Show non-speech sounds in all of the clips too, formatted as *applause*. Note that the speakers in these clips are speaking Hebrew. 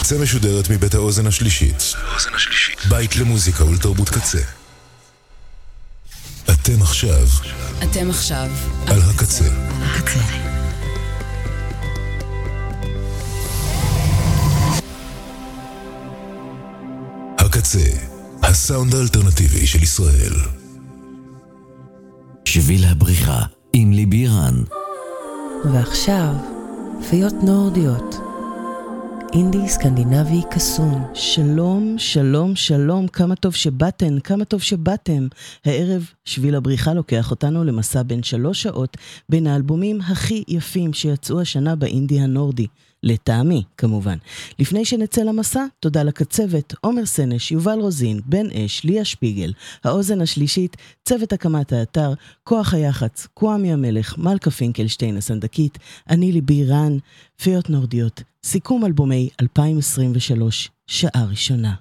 קצה משודרת מבית האוזן השלישית. בית למוזיקה ולתרבות קצה. אתם עכשיו אתם עכשיו על הקצה. הקצה. הקצה, הסאונד האלטרנטיבי של ישראל. שביל הבריחה עם ליבי רן. ועכשיו, פיות נורדיות. אינדי סקנדינבי קסום. שלום, שלום, שלום, כמה טוב שבאתן, כמה טוב שבאתם. הערב שביל הבריחה לוקח אותנו למסע בין שלוש שעות בין האלבומים הכי יפים שיצאו השנה באינדי הנורדי. לטעמי, כמובן. לפני שנצא למסע, תודה לקצבת, עומר סנש, יובל רוזין, בן אש, ליה שפיגל, האוזן השלישית, צוות הקמת האתר, כוח היח"צ, קוואמי המלך, מלכה פינקלשטיין הסנדקית, אני ליבי רן, פיות נורדיות, סיכום אלבומי 2023, שעה ראשונה.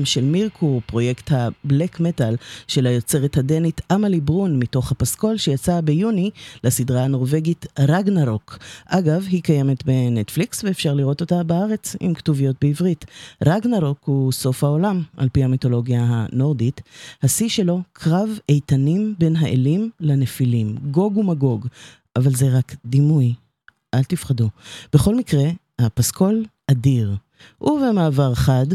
לוחם של מירקור, פרויקט הבלק מטאל של היוצרת הדנית אמלי ברון, מתוך הפסקול שיצא ביוני לסדרה הנורבגית רגנרוק. אגב, היא קיימת בנטפליקס ואפשר לראות אותה בארץ עם כתוביות בעברית. רגנרוק הוא סוף העולם, על פי המיתולוגיה הנורדית. השיא שלו, קרב איתנים בין האלים לנפילים, גוג ומגוג. אבל זה רק דימוי, אל תפחדו. בכל מקרה, הפסקול אדיר. ובמעבר חד,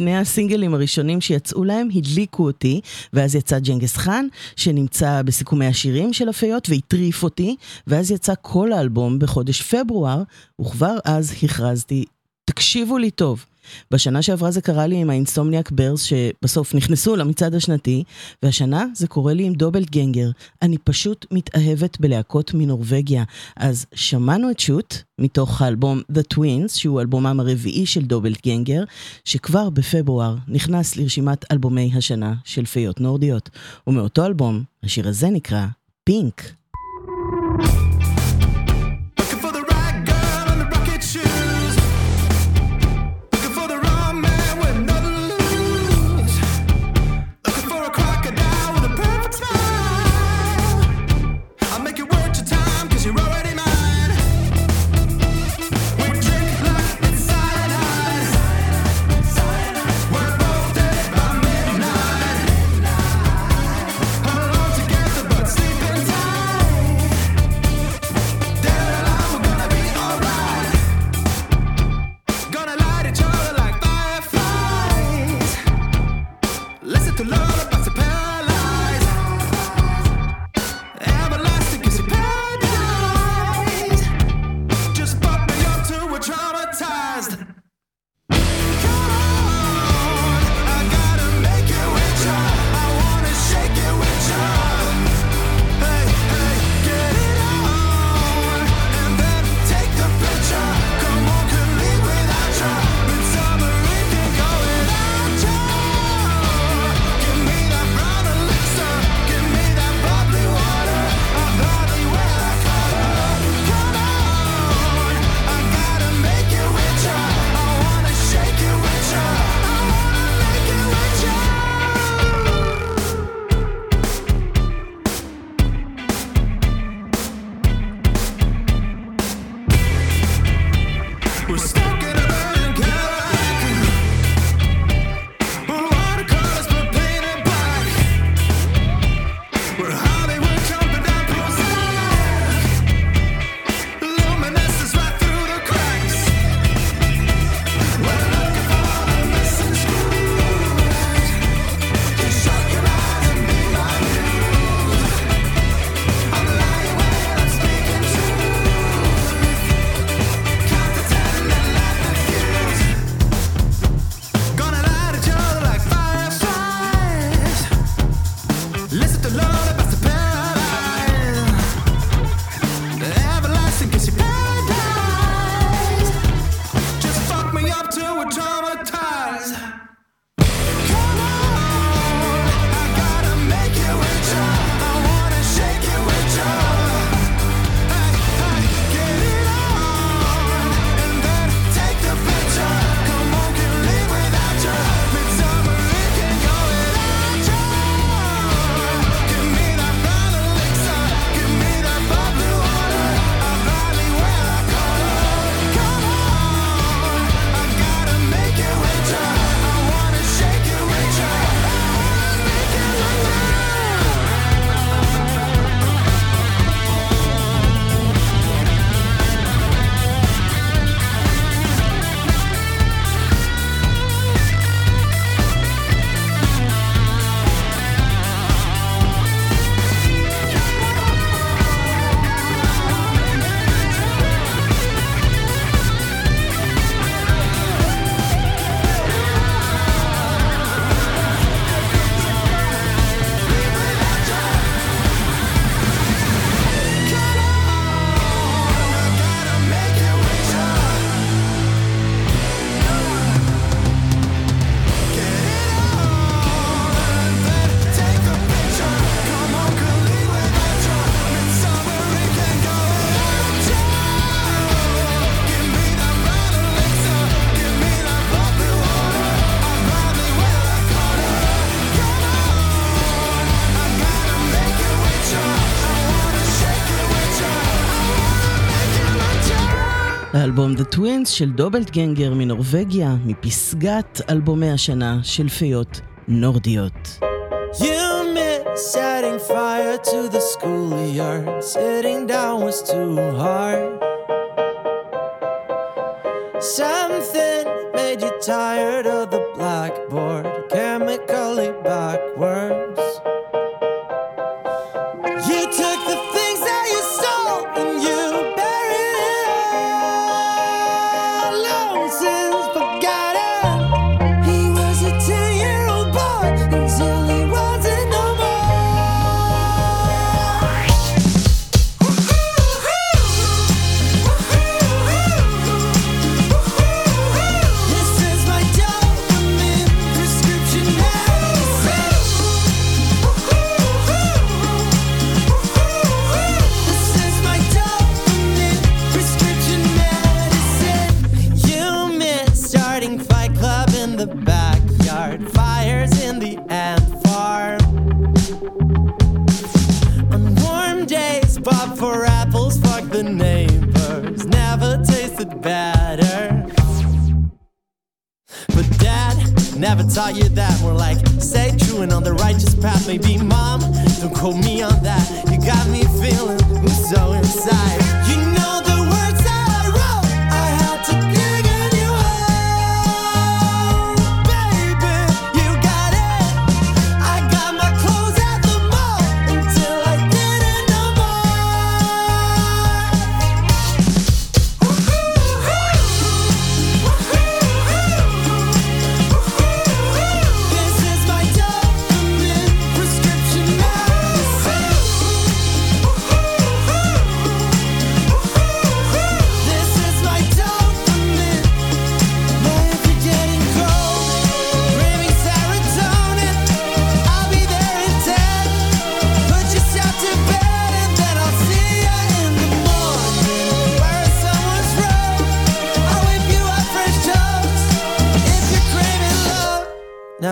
שני הסינגלים הראשונים שיצאו להם הדליקו אותי, ואז יצא ג'נגס חאן, שנמצא בסיכומי השירים של הפיות, והטריף אותי, ואז יצא כל האלבום בחודש פברואר, וכבר אז הכרזתי, תקשיבו לי טוב. בשנה שעברה זה קרה לי עם האינסומניאק ברס, שבסוף נכנסו למצעד השנתי, והשנה זה קורה לי עם דובלט גנגר. אני פשוט מתאהבת בלהקות מנורבגיה. אז שמענו את שוט מתוך האלבום The Twins, שהוא אלבומם הרביעי של דובלט גנגר, שכבר בפברואר נכנס לרשימת אלבומי השנה של פיות נורדיות. ומאותו אלבום, השיר הזה נקרא פינק. thank you הטווינס של דובלטגנגר מנורבגיה, מפסגת אלבומי השנה של פיות נורדיות. You miss setting fire to the schoolyard. Sitting down was too hard. Some never taught you that. More like, stay true and on the righteous path. Maybe mom, don't quote me on that. You got me feeling so inside.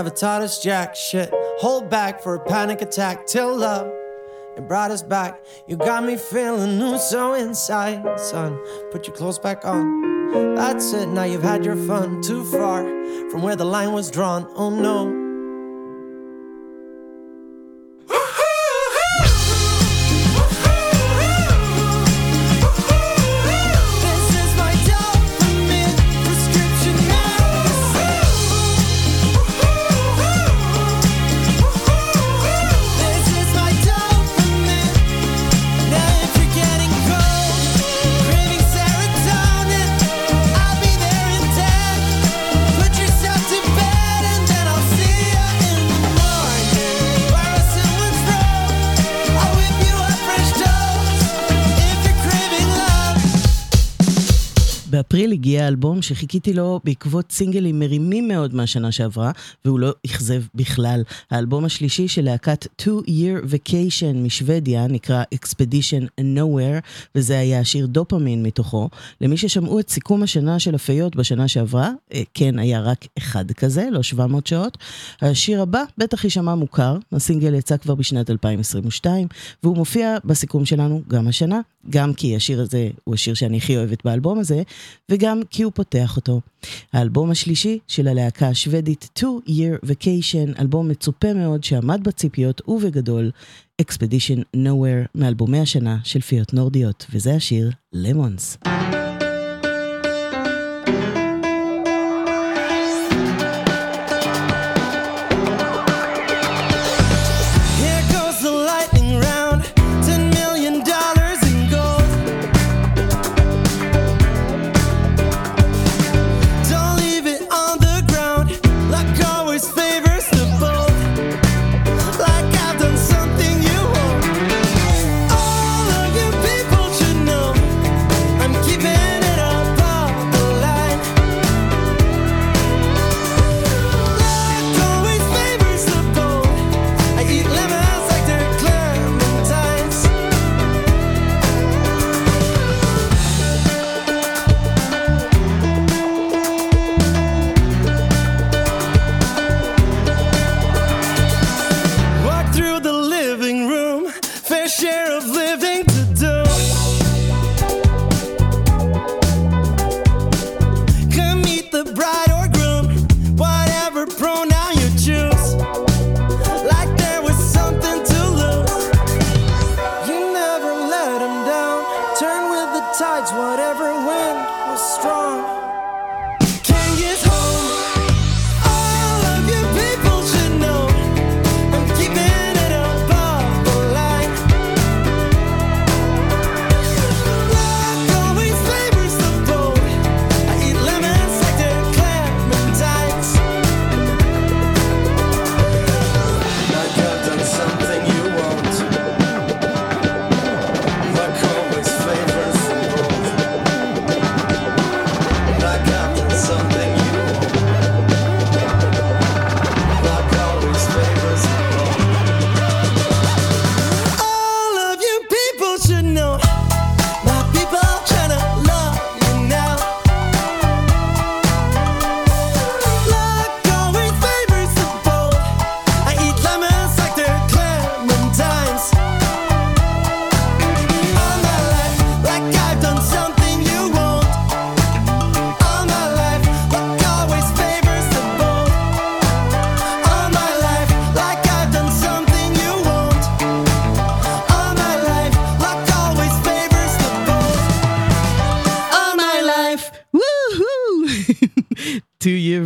Never taught us jack shit. Hold back for a panic attack till love. It brought us back. You got me feeling new, so inside, son. Put your clothes back on. That's it. Now you've had your fun. Too far from where the line was drawn. Oh no. באפריל הגיע האלבום שחיכיתי לו בעקבות סינגלים מרימים מאוד מהשנה שעברה, והוא לא אכזב בכלל. האלבום השלישי של להקת Two Year Vacation משוודיה נקרא Expedition Nowhere, וזה היה השיר דופמין מתוכו. למי ששמעו את סיכום השנה של הפיות בשנה שעברה, אה, כן, היה רק אחד כזה, לא 700 שעות. השיר הבא בטח יישמע מוכר, הסינגל יצא כבר בשנת 2022, והוא מופיע בסיכום שלנו גם השנה, גם כי השיר הזה הוא השיר שאני הכי אוהבת באלבום הזה, וגם כי הוא פותח אותו. האלבום השלישי של הלהקה השוודית Two Year Vacation, אלבום מצופה מאוד שעמד בציפיות ובגדול, Expedition Nowhere מאלבומי השנה של פיות נורדיות, וזה השיר. Here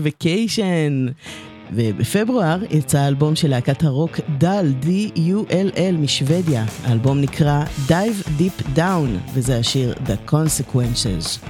vacation. ובפברואר יצא האלבום של להקת הרוק דל, D-U-L-L משוודיה. האלבום נקרא Dive Deep Down, וזה השיר The Consequences.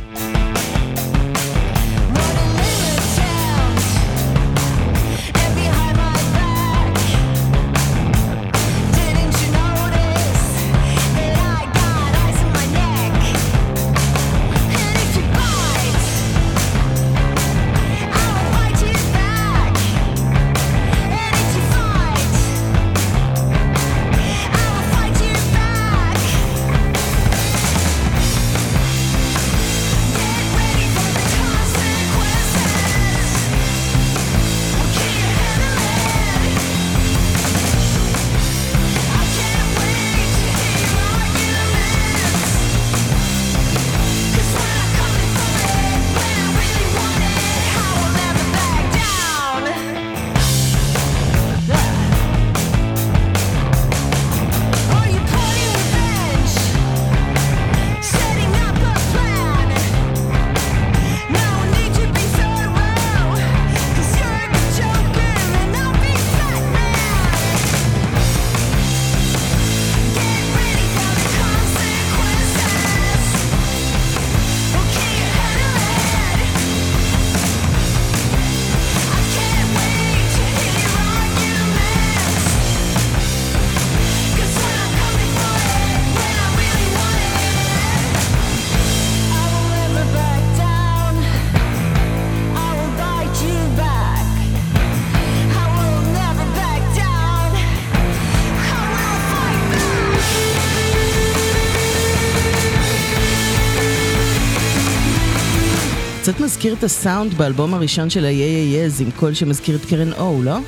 את הסאונד באלבום הראשון של ה-Yeah עם קול שמזכיר את קרן או, לא?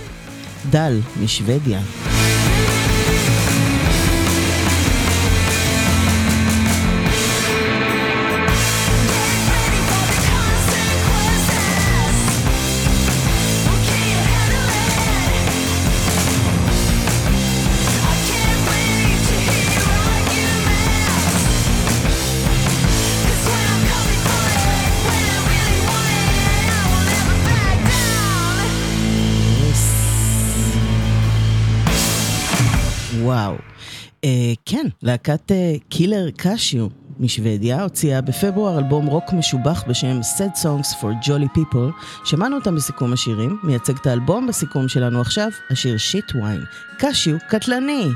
דל, משוודיה. להקת אה, קילר קשיו משוודיה הוציאה בפברואר אלבום רוק משובח בשם Sad Songs for Jolly People. שמענו אותם בסיכום השירים, מייצג את האלבום בסיכום שלנו עכשיו, השיר שיט וויין. קשיו קטלני.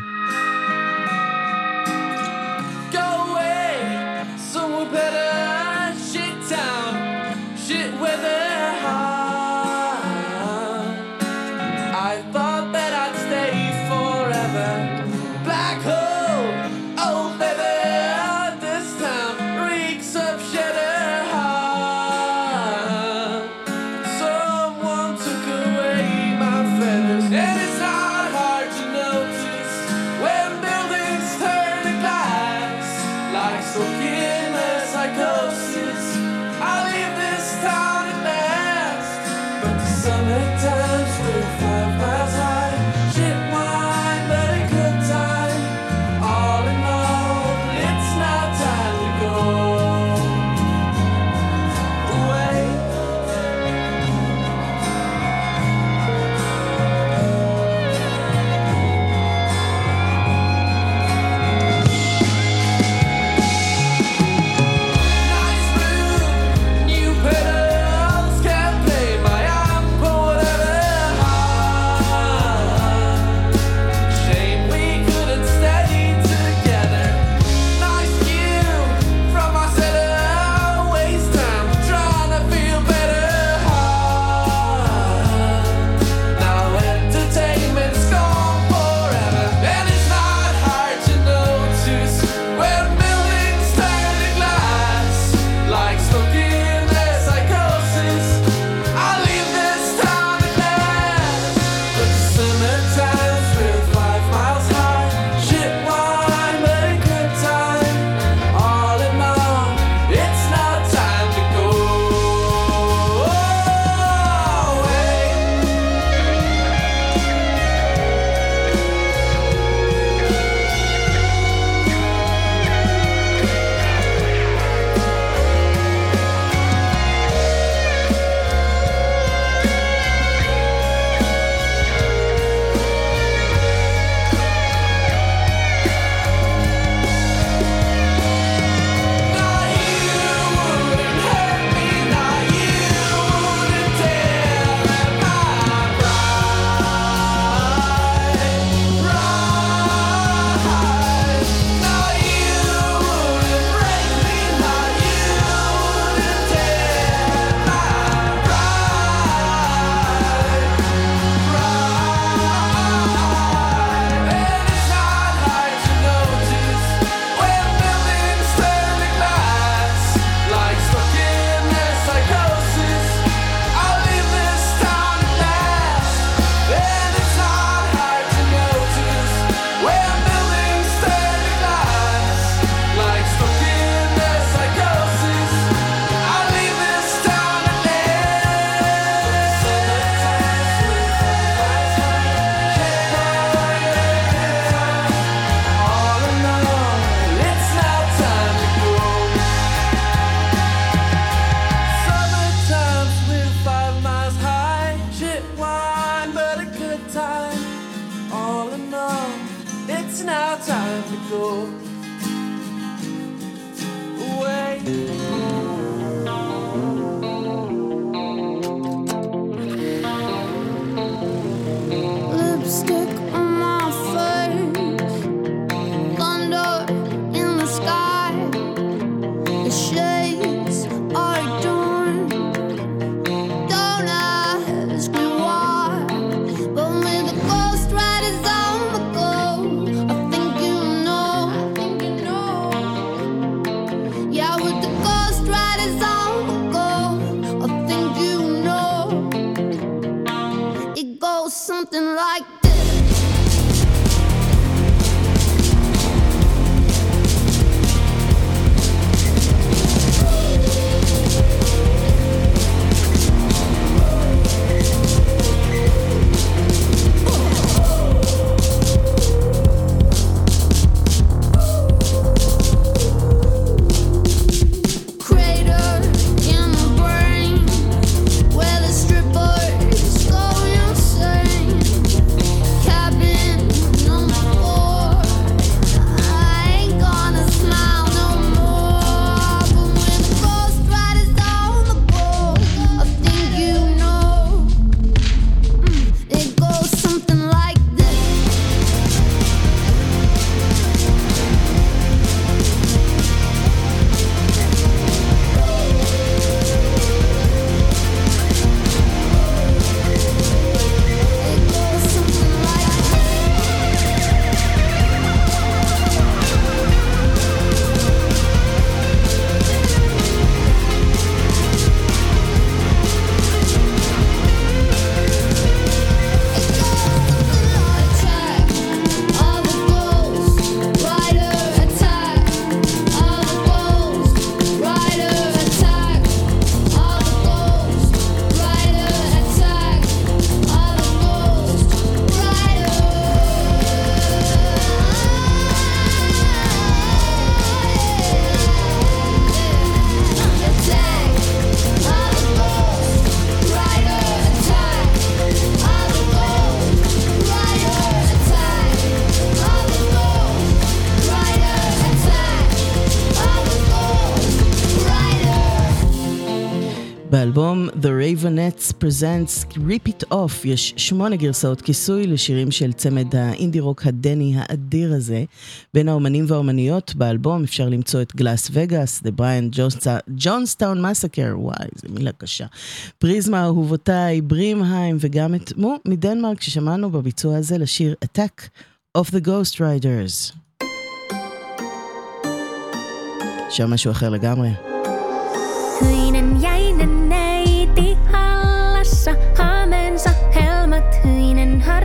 Ravenettes Presents Rip It Off, יש שמונה גרסאות כיסוי לשירים של צמד האינדי רוק הדני האדיר הזה. בין האומנים והאומניות באלבום אפשר למצוא את גלאס וגאס, The Brian ג'ונסטאון Massacre, וואי, זו מילה קשה. פריזמה אהובותיי, ברימהיים, וגם את מו מדנמרק ששמענו בביצוע הזה לשיר Attack of the Ghost Riders. שם משהו אחר לגמרי. 人呀，人呢？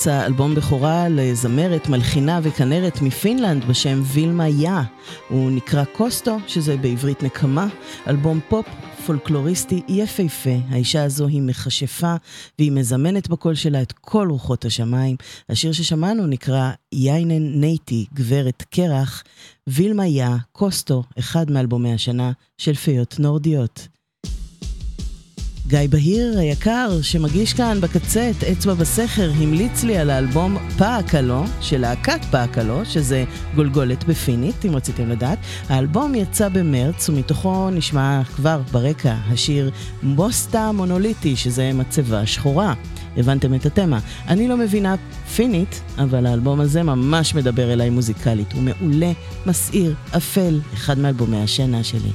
יצא אלבום בכורה לזמרת, מלחינה וכנרת מפינלנד בשם וילמה יא. הוא נקרא Kosto, שזה בעברית נקמה, אלבום פופ פולקלוריסטי יפהפה. האישה הזו היא מכשפה והיא מזמנת בקול שלה את כל רוחות השמיים. השיר ששמענו נקרא Jäinen neiti, גברת קרח. וילמה יא, Kosto, אחד מאלבומי השנה של פיות נורדיות. גיא בהיר היקר, שמגיש כאן בקצה את אצבע בסכר, המליץ לי על האלבום פאקלו, של להקת פאקלו, שזה גולגולת בפינית, אם רציתם לדעת. האלבום יצא במרץ, ומתוכו נשמע כבר ברקע השיר מוסטה מונוליטי, שזה מצבה שחורה. הבנתם את התמה. אני לא מבינה פינית, אבל האלבום הזה ממש מדבר אליי מוזיקלית. הוא מעולה, מסעיר, אפל, אחד מאלבומי השינה שלי.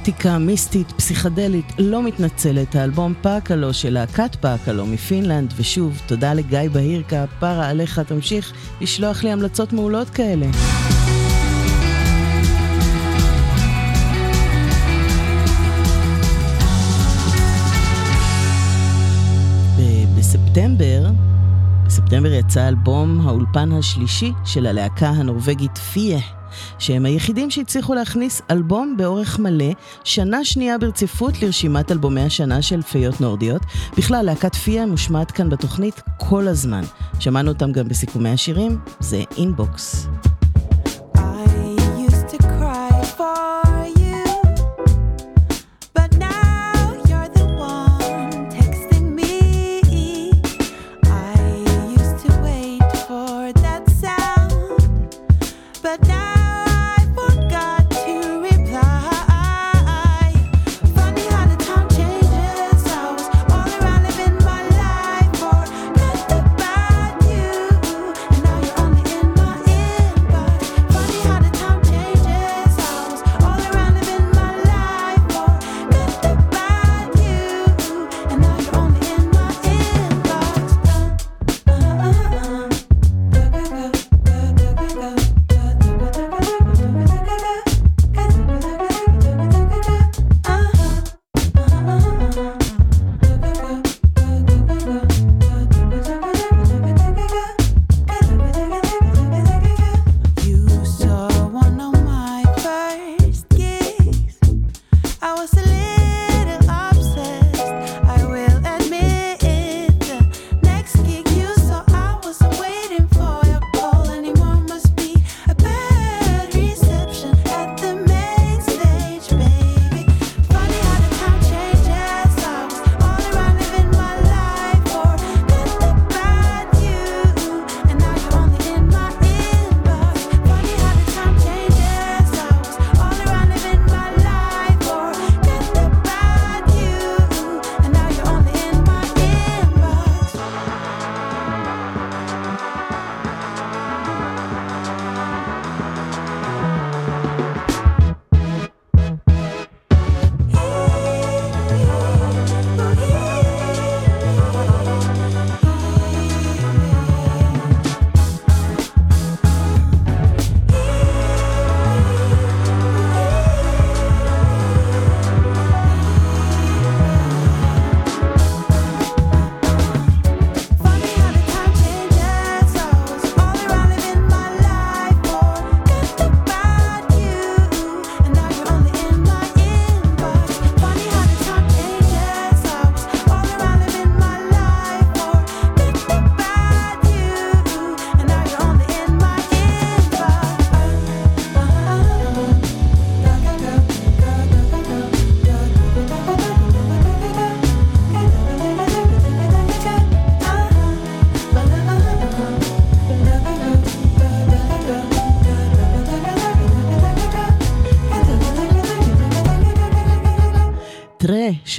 גותיקה מיסטית, פסיכדלית, לא מתנצלת, האלבום פאקלו של להקת פאקלו מפינלנד, ושוב, תודה לגיא בהיר כפרה עליך, תמשיך לשלוח לי המלצות מעולות כאלה. בספטמבר, בספטמבר יצא אלבום האולפן השלישי של הלהקה הנורבגית פיה, שהם היחידים שהצליחו להכניס אלבום באורך מלא, שנה שנייה ברציפות לרשימת אלבומי השנה של פיות נורדיות. בכלל, להקת פיה מושמעת כאן בתוכנית כל הזמן. שמענו אותם גם בסיכומי השירים, זה אינבוקס.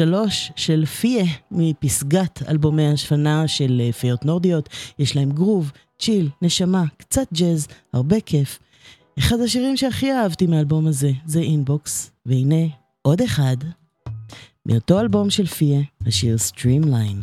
שלוש של פיה מפסגת אלבומי השנה של אה, פיות נורדיות. יש להם groove, chill, נשמה, קצת ג'אז, הרבה כיף. אחד השירים שהכי אהבתי מהאלבום הזה זה Inbox, והנה עוד אחד מאותו אלבום של פיה, השיר Streamline.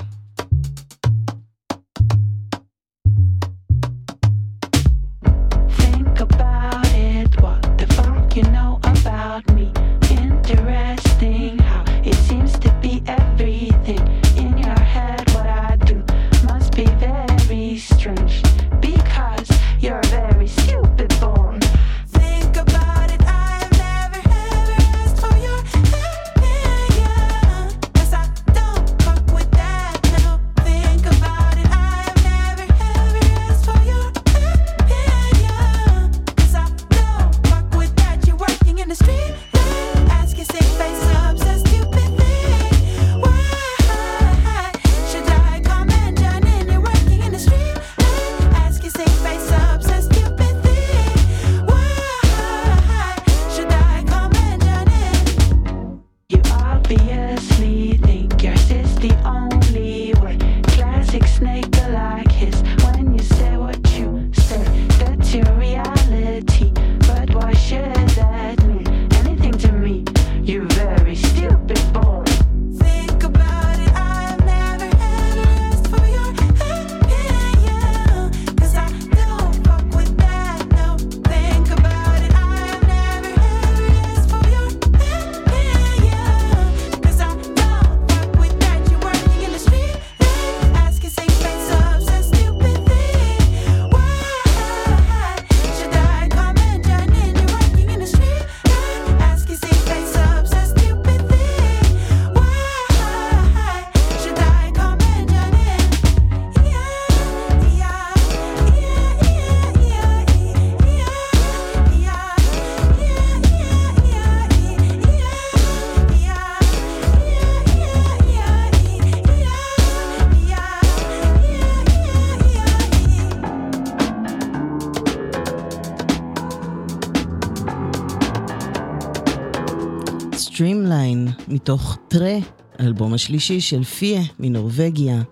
מתוך טרה, האלבום השלישי של פיה מנורבגיה.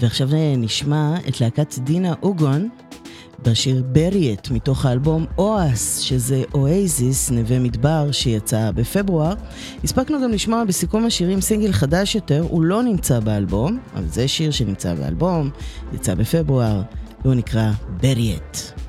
ועכשיו נשמע את להקת דינה אוגון בשיר בריאט מתוך האלבום אואס, שזה אואזיס, נווה מדבר, שיצא בפברואר. הספקנו גם לשמוע בסיכום השירים סינגל חדש יותר, הוא לא נמצא באלבום, אבל זה שיר שנמצא באלבום, יצא בפברואר, והוא נקרא בריאט.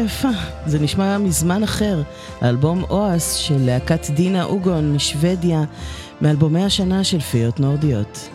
היפה, זה נשמע מזמן אחר. האלבום אואס של להקת דינה אוגון משוודיה, מאלבומי השנה של פיות נורדיות.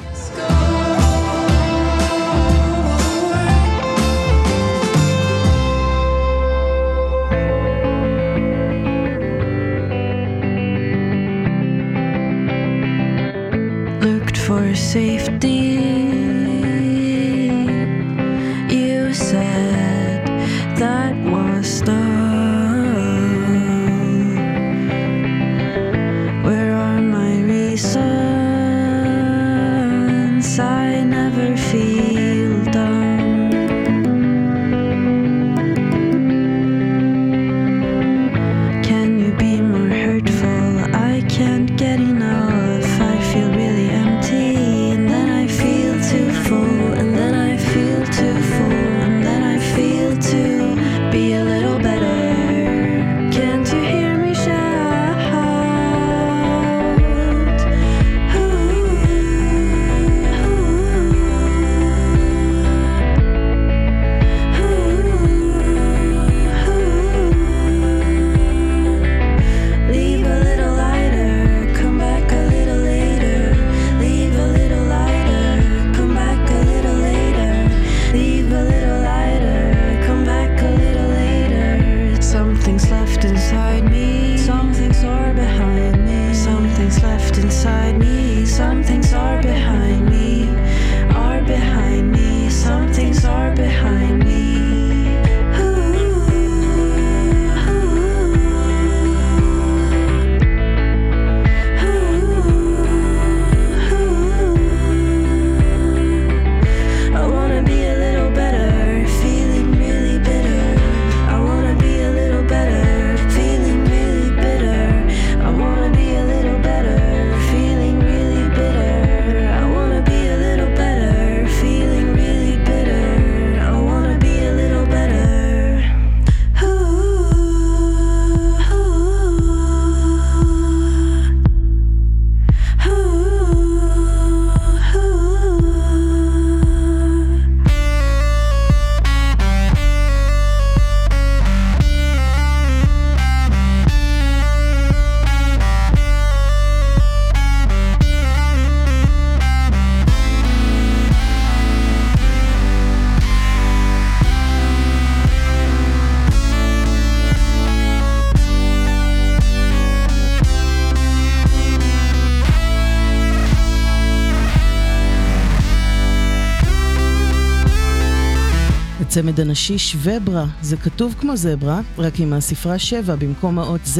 הנשיש וברה, זה כתוב כמו זברה, רק עם הספרה 7 במקום האות Z.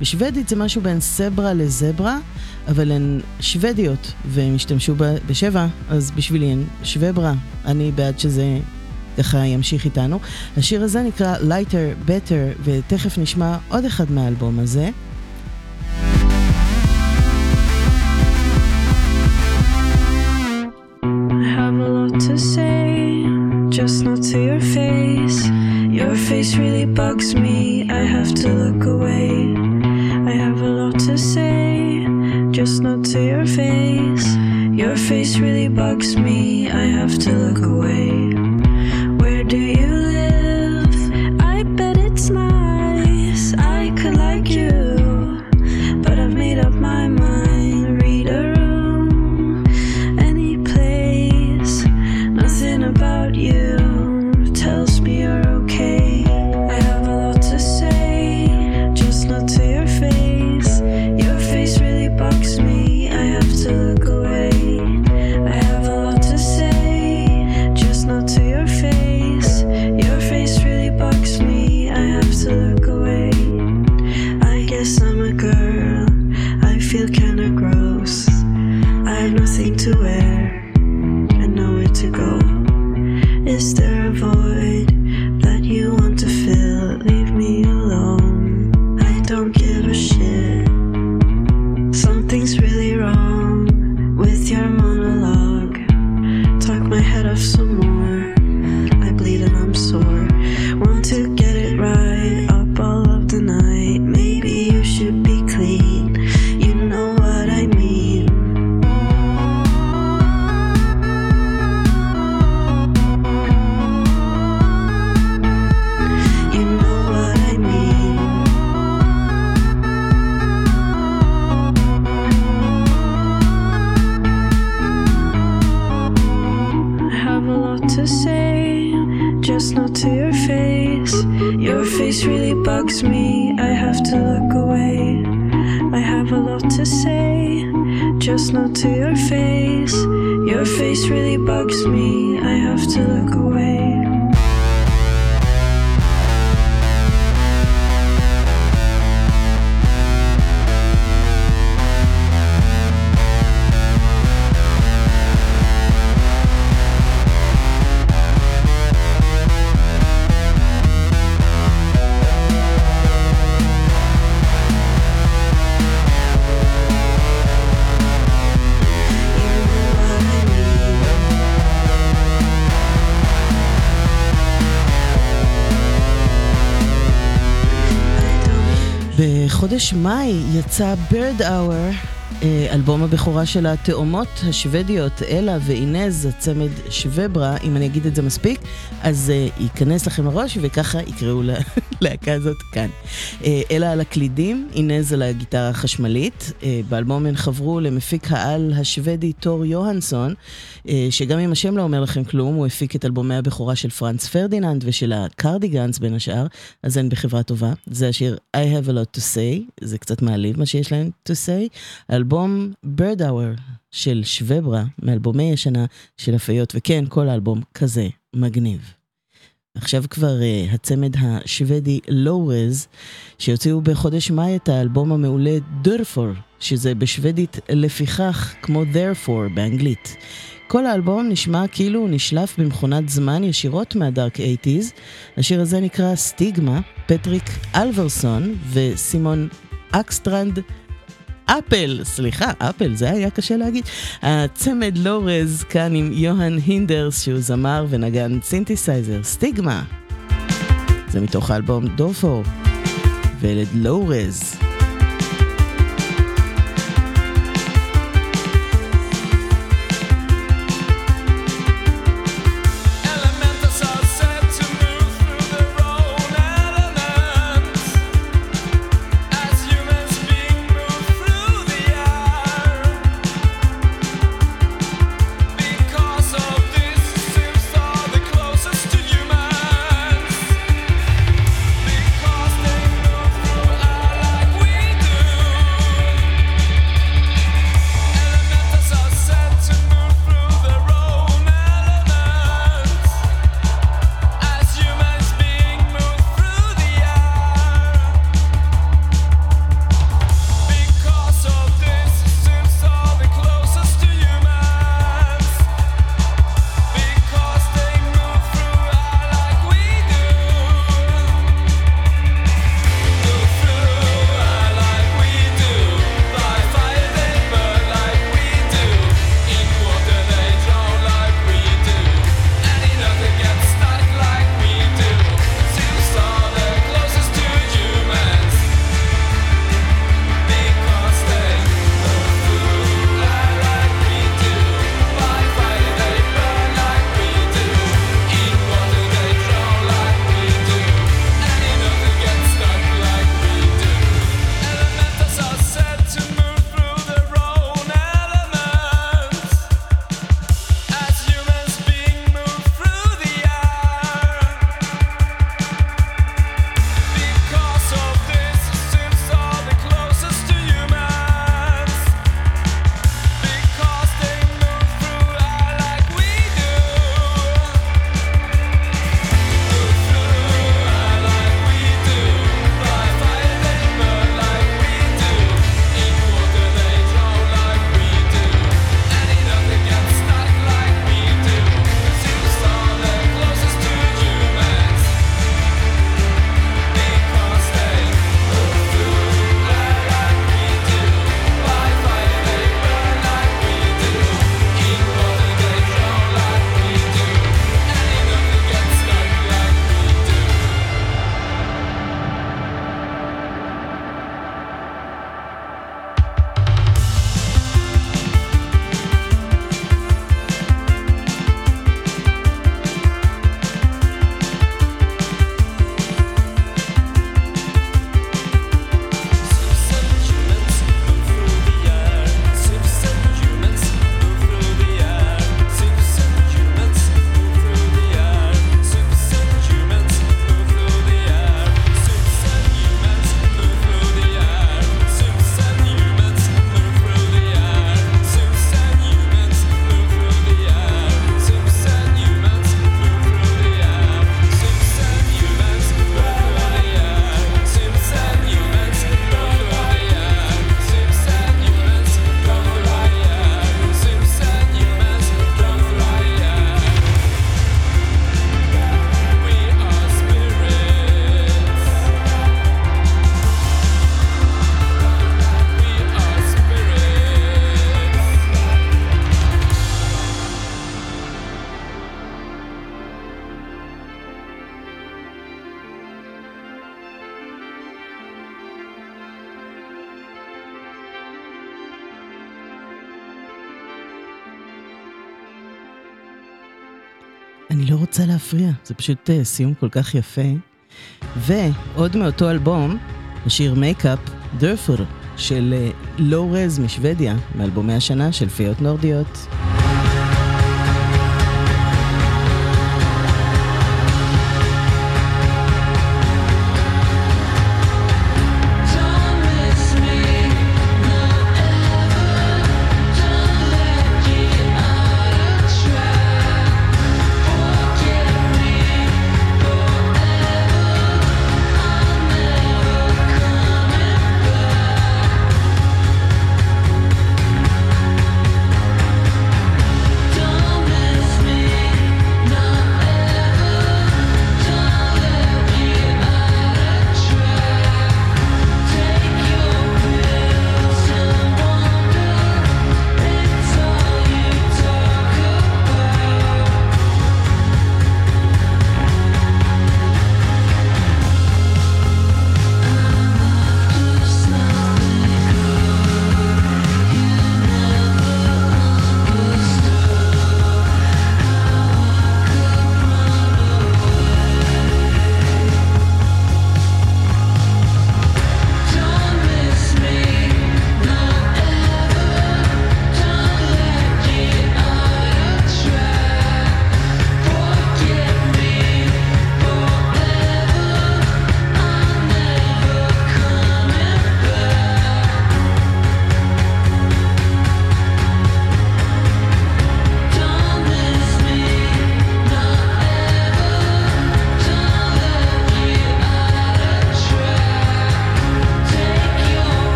בשוודית זה משהו בין סברה לזברה, אבל הן שוודיות, והן השתמשו בשבע, אז בשבילי הן שווברה. אני בעד שזה ככה ימשיך איתנו. השיר הזה נקרא Lighter Better, ותכף נשמע עוד אחד מהאלבום הזה. bugs me, I have to look away. I have a lot to say, just not to your face. Your face really bugs me. הבכורה של התאומות השוודיות, אלה ואינז, הצמד שווברה, אם אני אגיד את זה מספיק, אז אה, ייכנס לכם לראש וככה יקראו *laughs* ללהקה הזאת כאן. אה, אלה על הקלידים, אינז על הגיטרה החשמלית. אה, באלבום הן חברו למפיק העל השוודי תור יוהנסון, אה, שגם אם השם לא אומר לכם כלום, הוא הפיק את אלבומי הבכורה של פרנץ פרדיננד ושל הקרדיגנס בין השאר, אז הן בחברה טובה. זה השיר I have a lot to say, זה קצת מעליב מה שיש להן to say. האלבום Bird Hour של שווברה, מאלבומי השנה של הפיות, וכן, כל האלבום כזה מגניב. עכשיו כבר uh, הצמד השוודי לוארז, שהוציאו בחודש מאי את האלבום המעולה דרפור, שזה בשוודית לפיכך כמו therefore באנגלית. כל האלבום נשמע כאילו הוא נשלף במכונת זמן ישירות מהדארק 80's. השיר הזה נקרא סטיגמה, פטריק אלברסון וסימון אקסטרנד אפל, סליחה, אפל, זה היה קשה להגיד. הצמד לורז כאן עם יוהן הינדרס, שהוא זמר ונגן סינתסייזר, סטיגמה. זה מתוך האלבום דורפור. וילד לורז. זה פשוט אה, סיום כל כך יפה. ועוד מאותו אלבום, השיר מייקאפ, דרפר, של אה, לואו רז משוודיה, מאלבומי השנה של פיות נורדיות.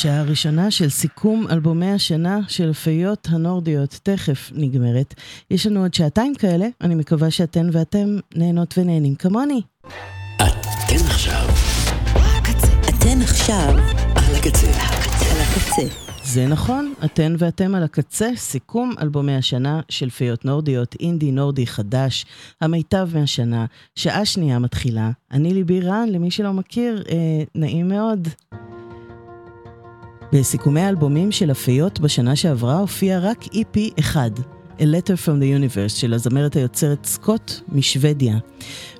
השעה הראשונה של סיכום אלבומי השנה של הפיות הנורדיות תכף נגמרת. יש לנו עוד שעתיים כאלה, אני מקווה שאתן ואתם נהנות ונהנים כמוני. אתן עכשיו אתן עכשיו על הקצה. על הקצה. זה נכון, אתן ואתם על הקצה, סיכום אלבומי השנה של פיות נורדיות, אינדי נורדי חדש, המיטב מהשנה, שעה שנייה מתחילה. אני ליבי רן, למי שלא מכיר, אה, נעים מאוד. בסיכומי האלבומים של הפיות בשנה שעברה הופיע רק EP אחד, A Letter From the Universe של הזמרת היוצרת סקוט משוודיה.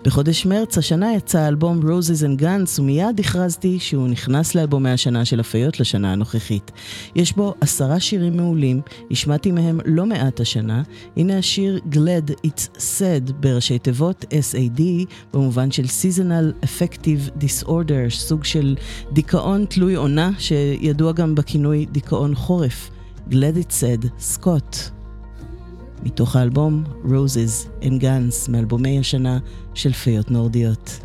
בחודש מרץ השנה יצא האלבום Roses and Guns ומיד הכרזתי שהוא נכנס לאלבומי השנה של הפיות לשנה הנוכחית. יש בו עשרה שירים מעולים, השמעתי מהם לא מעט השנה. הנה השיר Glad It's Said בראשי תיבות SAD במובן של Seasonal Effective Disorder, סוג של דיכאון תלוי עונה שידוע גם בכינוי דיכאון חורף. Glad It's Said, סקוט. מתוך האלבום Roses and Guns מאלבומי השנה של פיות נורדיות.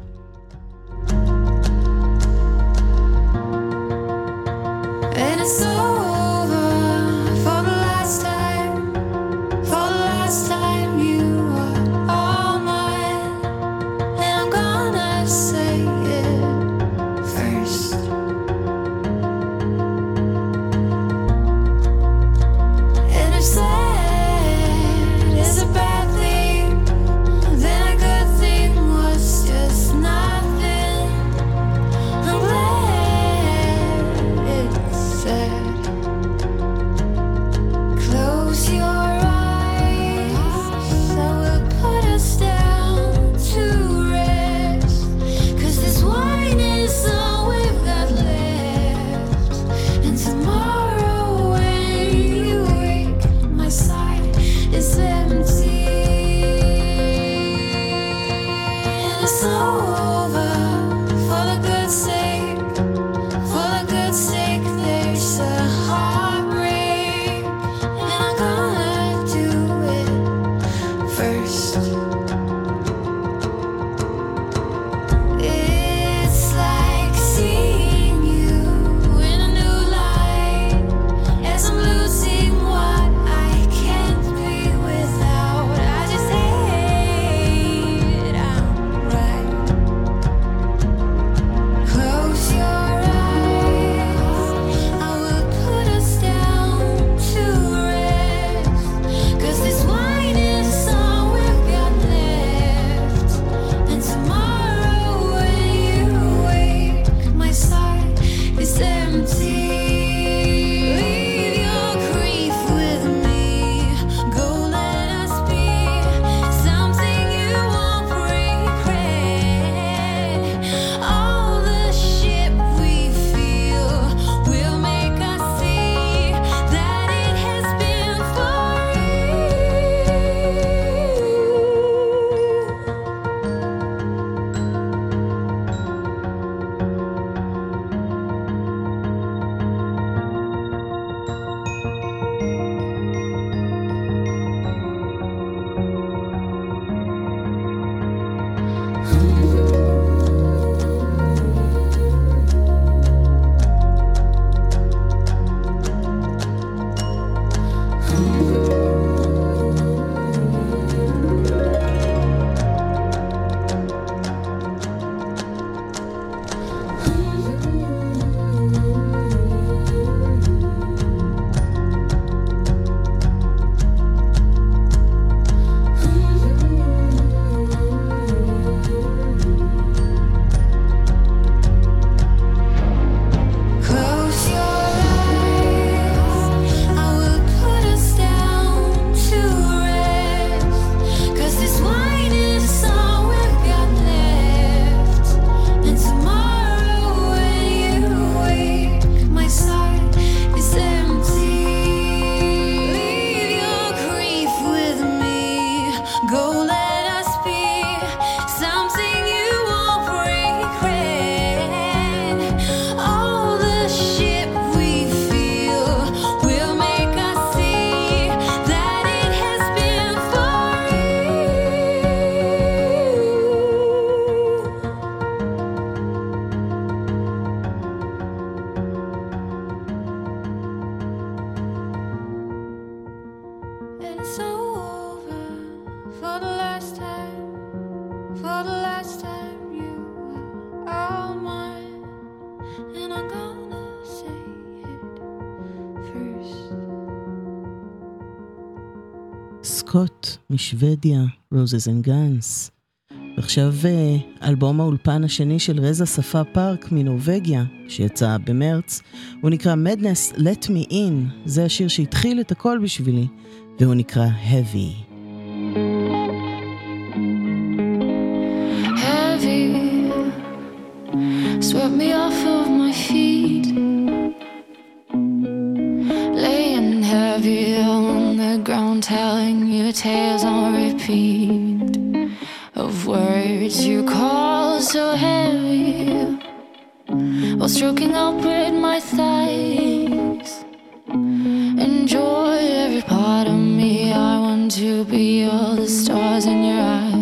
And it's so משוודיה, Roses and Guns. ועכשיו אה, אלבום האולפן השני של רזה שפה פארק מנורבגיה, שיצא במרץ, הוא נקרא Madness Let Me In, זה השיר שהתחיל את הכל בשבילי, והוא נקרא Heavy. heavy ground telling you tales on repeat of words you call so heavy while stroking up with my thighs. Enjoy every part of me. I want to be all the stars in your eyes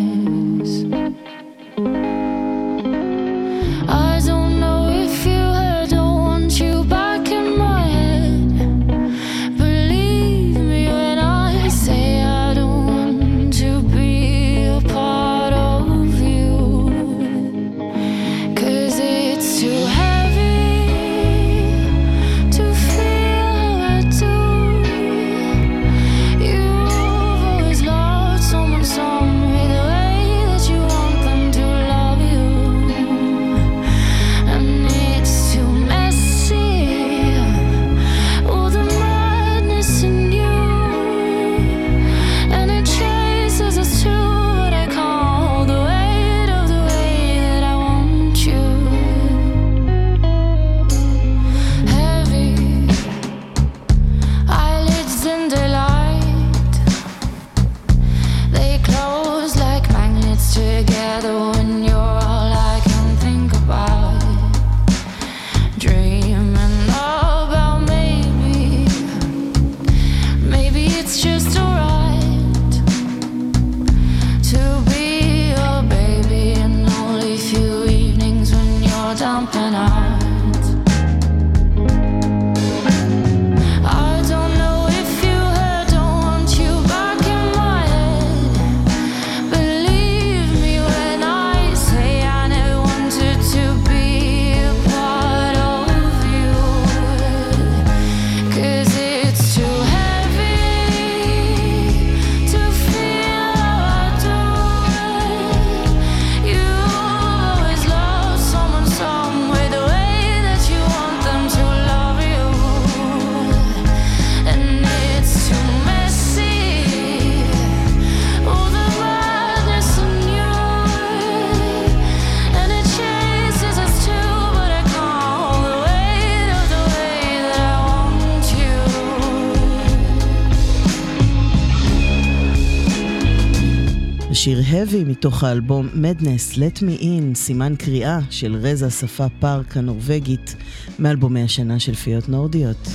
Heavy מתוך האלבום Madness Let Me In, סימן קריאה של רזה שפה פארק הנורבגית, מאלבומי השנה של פיות נורדיות.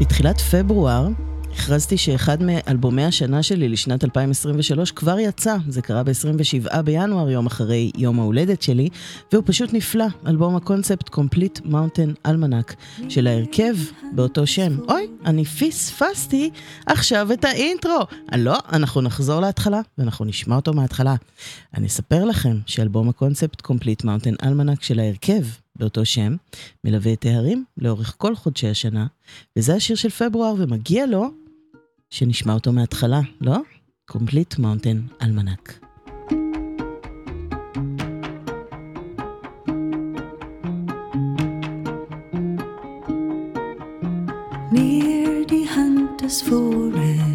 בתחילת פברואר הכרזתי שאחד מאלבומי השנה שלי לשנת 2023 כבר יצא, זה קרה ב-27 בינואר, יום אחרי יום ההולדת שלי, והוא פשוט נפלא, אלבום הקונספט Complete Mountain Almanac של ההרכב באותו שם. אוי, אני פספסתי עכשיו את האינטרו. אה, לא, אנחנו נחזור להתחלה, ואנחנו נשמע אותו מההתחלה. אני אספר לכם שאלבום הקונספט Complete Mountain Almanac של ההרכב באותו שם, מלווה את ההרים לאורך כל חודשי השנה, וזה השיר של פברואר, ומגיע לו שנשמע אותו מההתחלה, לא? Complete Mountain Almanac. near the hunter's forest.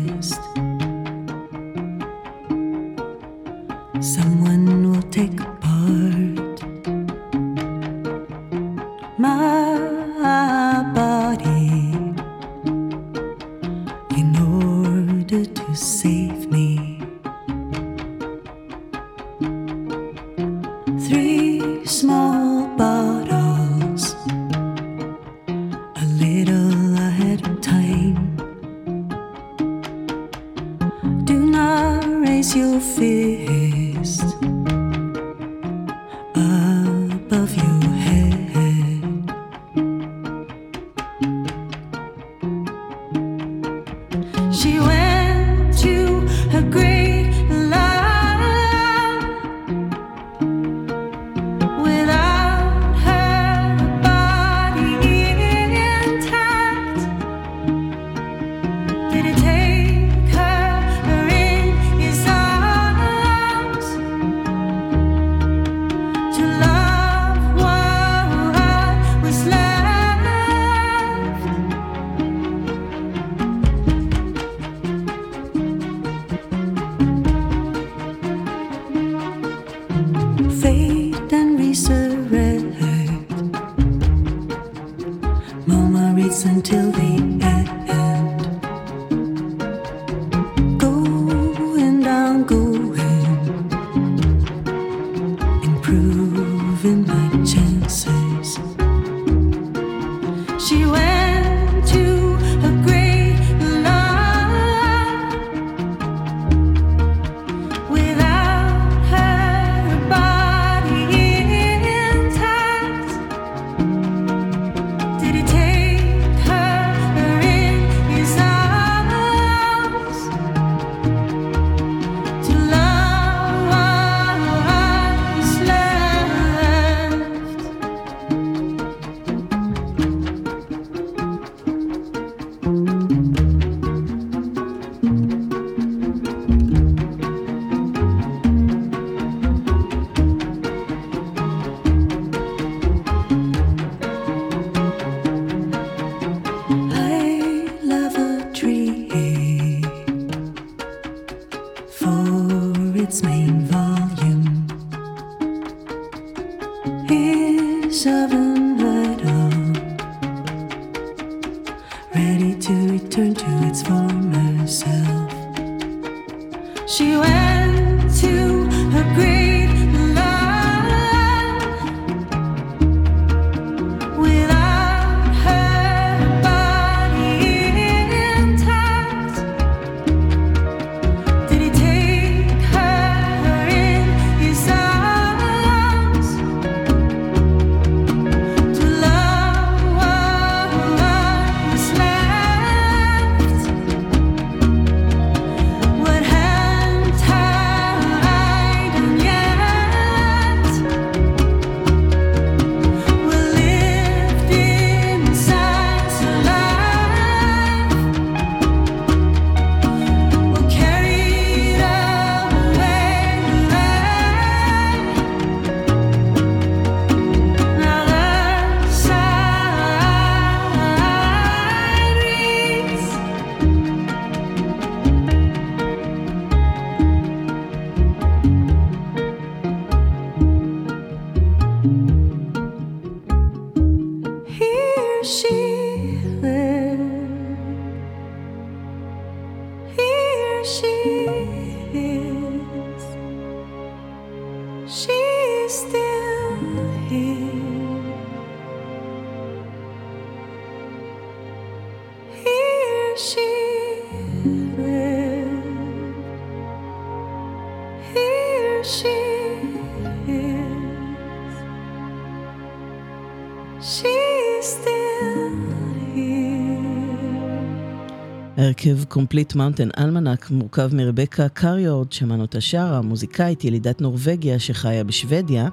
הרכב Complete Mountain Almanac מורכב מרבקה קריורד, שמענו אותה שרה, מוזיקאית, ילידת נורבגיה שחיה בשוודיה,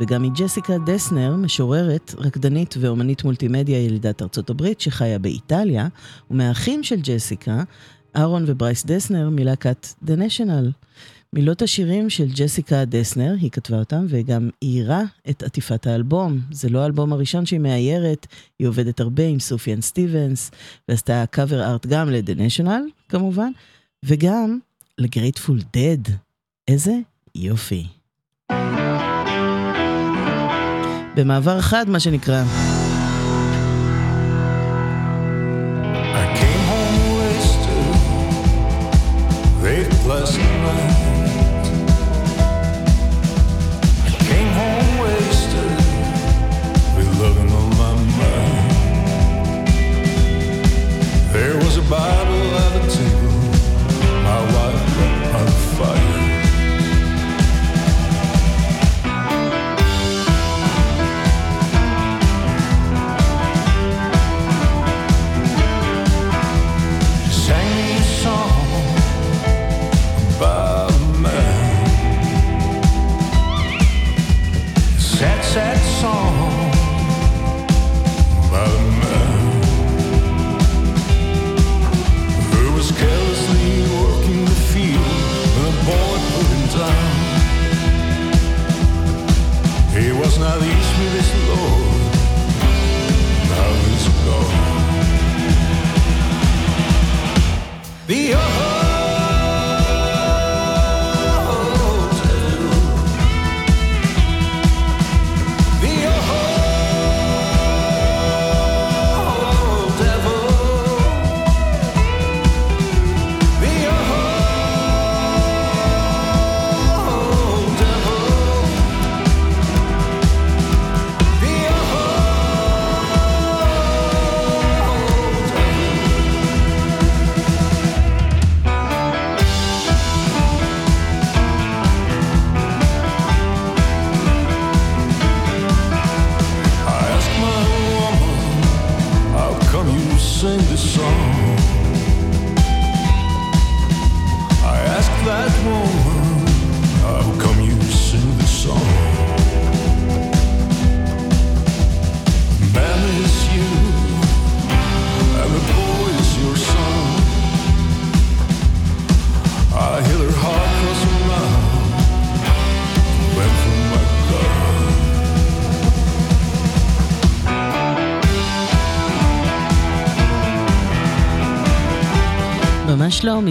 וגם מג'סיקה דסנר, משוררת, רקדנית ואומנית מולטימדיה ילידת ארצות הברית שחיה באיטליה, ומהאחים של ג'סיקה, אהרון וברייס דסנר מלהקת The National. מילות השירים של ג'סיקה דסנר, היא כתבה אותם, וגם איירה את עטיפת האלבום. זה לא האלבום הראשון שהיא מאיירת, היא עובדת הרבה עם סופיאן סטיבנס, ועשתה cover art גם ל "The National", כמובן, וגם ל "Grateful Dead". איזה יופי. במעבר חד, מה שנקרא.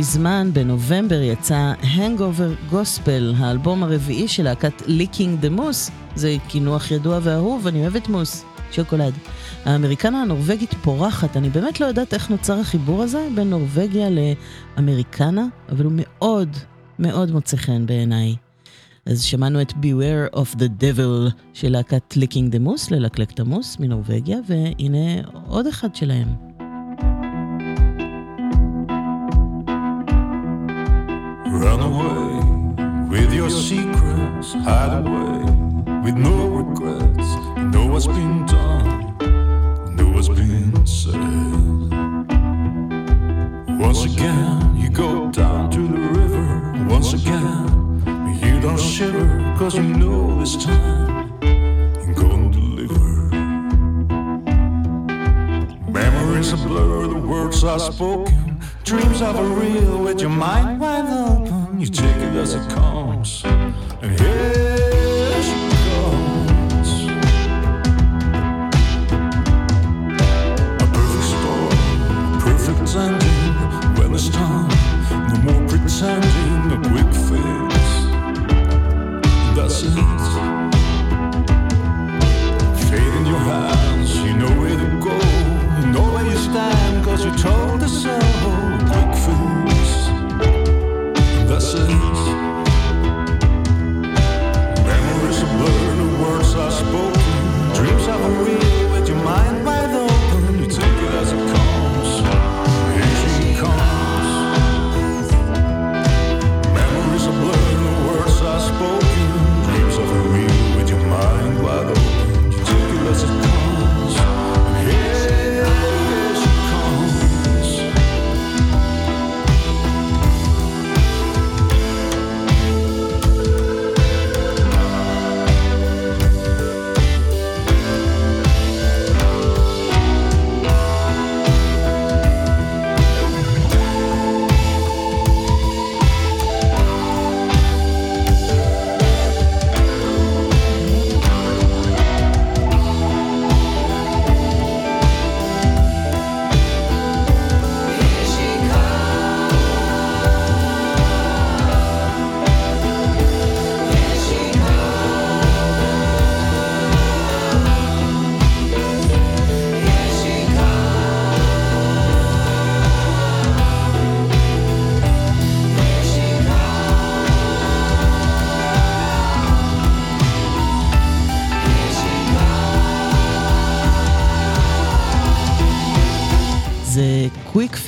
מזמן, בנובמבר, יצא Hangover Gospel, האלבום הרביעי של להקת Leaking the Moose, זה קינוח ידוע ואהוב, אני אוהבת מוס. שוקולד. האמריקנה הנורבגית פורחת, אני באמת לא יודעת איך נוצר החיבור הזה בין נורבגיה לאמריקנה, אבל הוא מאוד מאוד מוצא חן בעיניי. אז שמענו את Beware of the Devil של להקת Leaking the Moose, ללקלק את המוס מנורבגיה, והנה עוד אחד שלהם. Run away with your secrets, hide away with no regrets. Know what's been done, know what's been said. Once again, you go down to the river. Once again, you don't shiver, cause you know this time you're gonna deliver. Memories are blur, the words are spoken. Dreams are real with your mind wide open. You take it as it comes. Here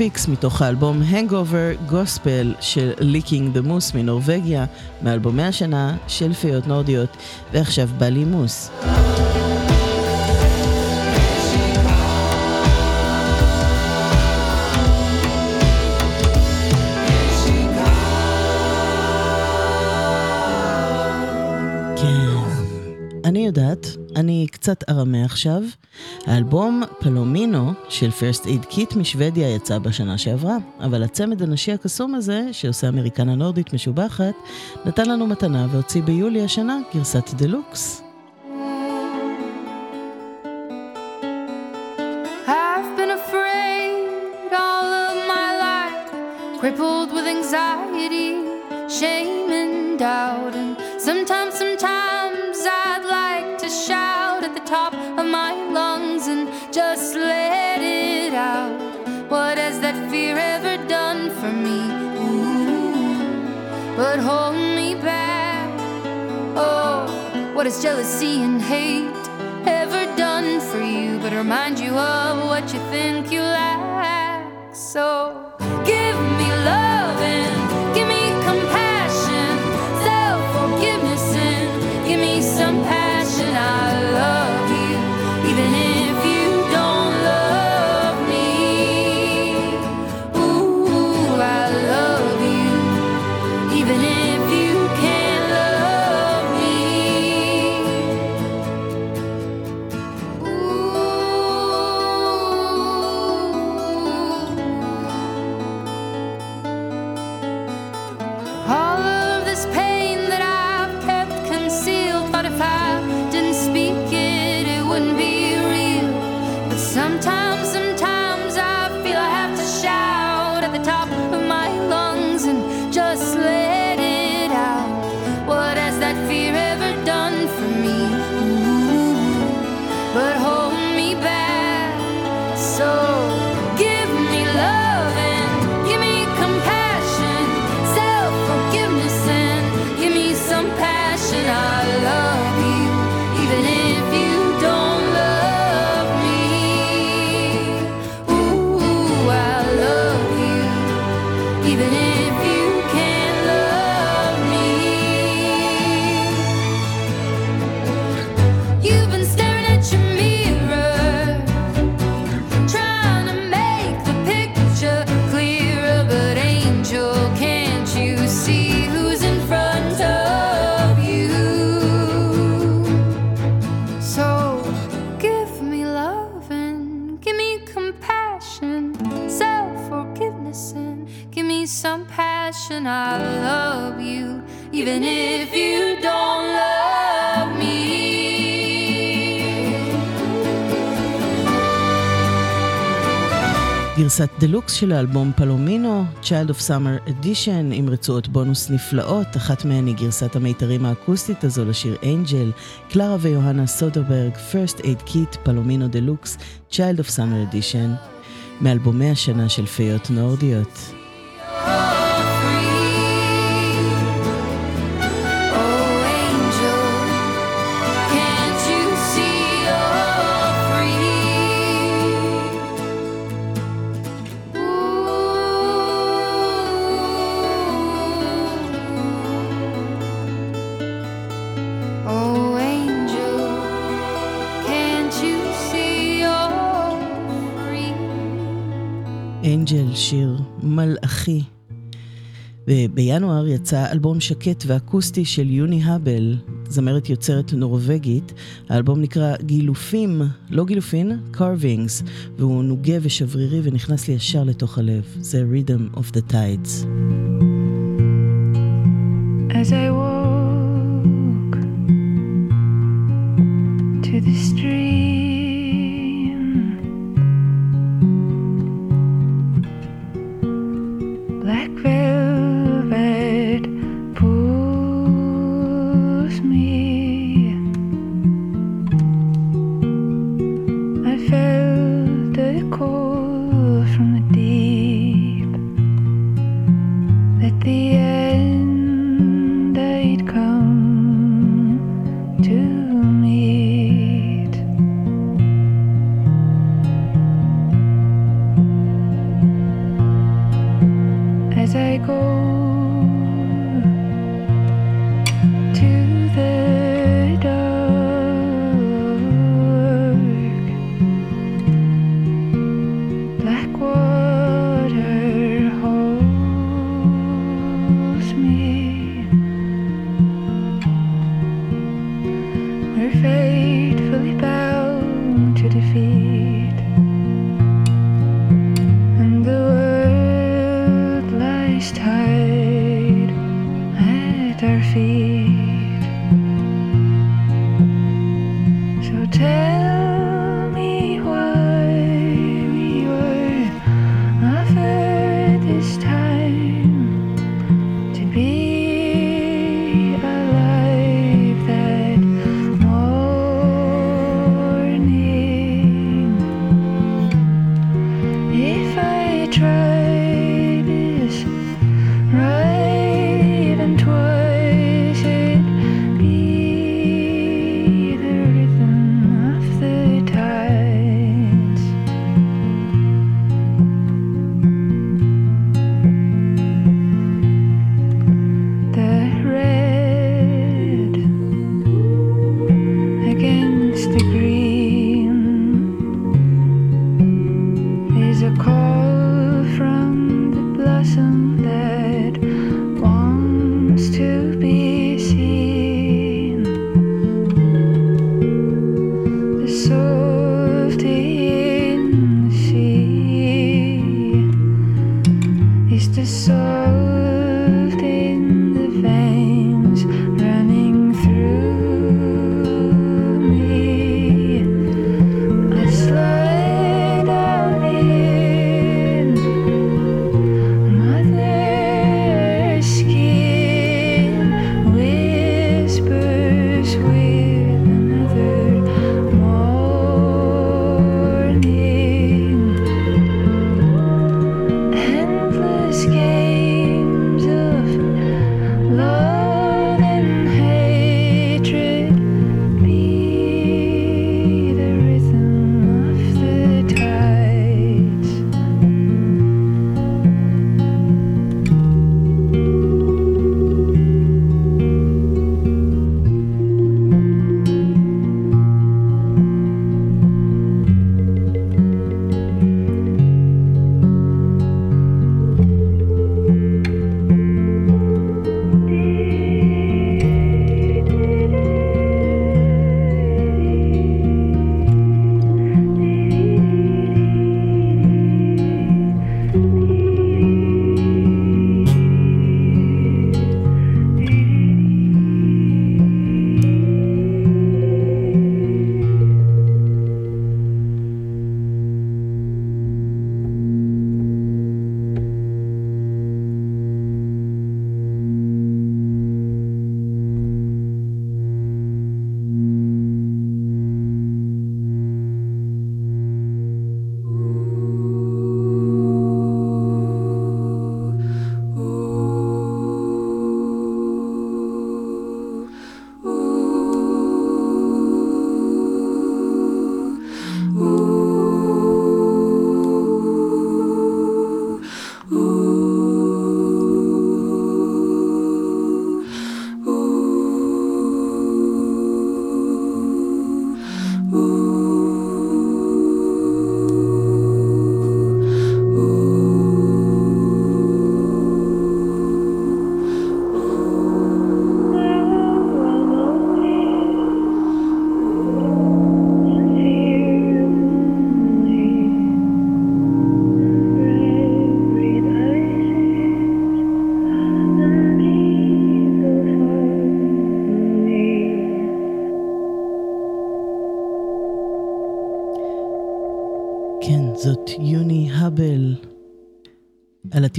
פיקס מתוך האלבום Hangover Gospel של Licking the Moose מנורבגיה, מאלבומי השנה של פיות נורדיות, ועכשיו בא לי מוס. קצת ארמה עכשיו. האלבום פלומינו של First Aid Kit משוודיה יצא בשנה שעברה, אבל הצמד הנשי הקסום הזה, שעושה אמריקנה נורדית משובחת, נתן לנו מתנה והוציא ביולי השנה גרסת דלוקס. Crippled with anxiety, shame, and doubt. And sometimes, sometimes fear ever done for me? But hold me back. Oh, what has jealousy and hate ever done for you? But remind you of what you think you lack. So give me love and גרסת דלוקס של האלבום Palomino, Child of Summer Edition, עם רצועות בונוס נפלאות, אחת מהן היא גרסת המיתרים האקוסטית הזו לשיר Angel, קלרה ויוהנה סודרברג, First Aid Kit, Palomino deluxe, Child of Summer Edition, מאלבומי השנה של פיות נורדיות. מלאכי. ובינואר יצא אלבום שקט ואקוסטי של יוני האבל, זמרת יוצרת נורווגית. האלבום נקרא גילופים, לא גילופין, carvings, והוא נוגה ושברירי ונכנס לי ישר לתוך הלב. זה Rhythm of the Tides. As I walk to the tell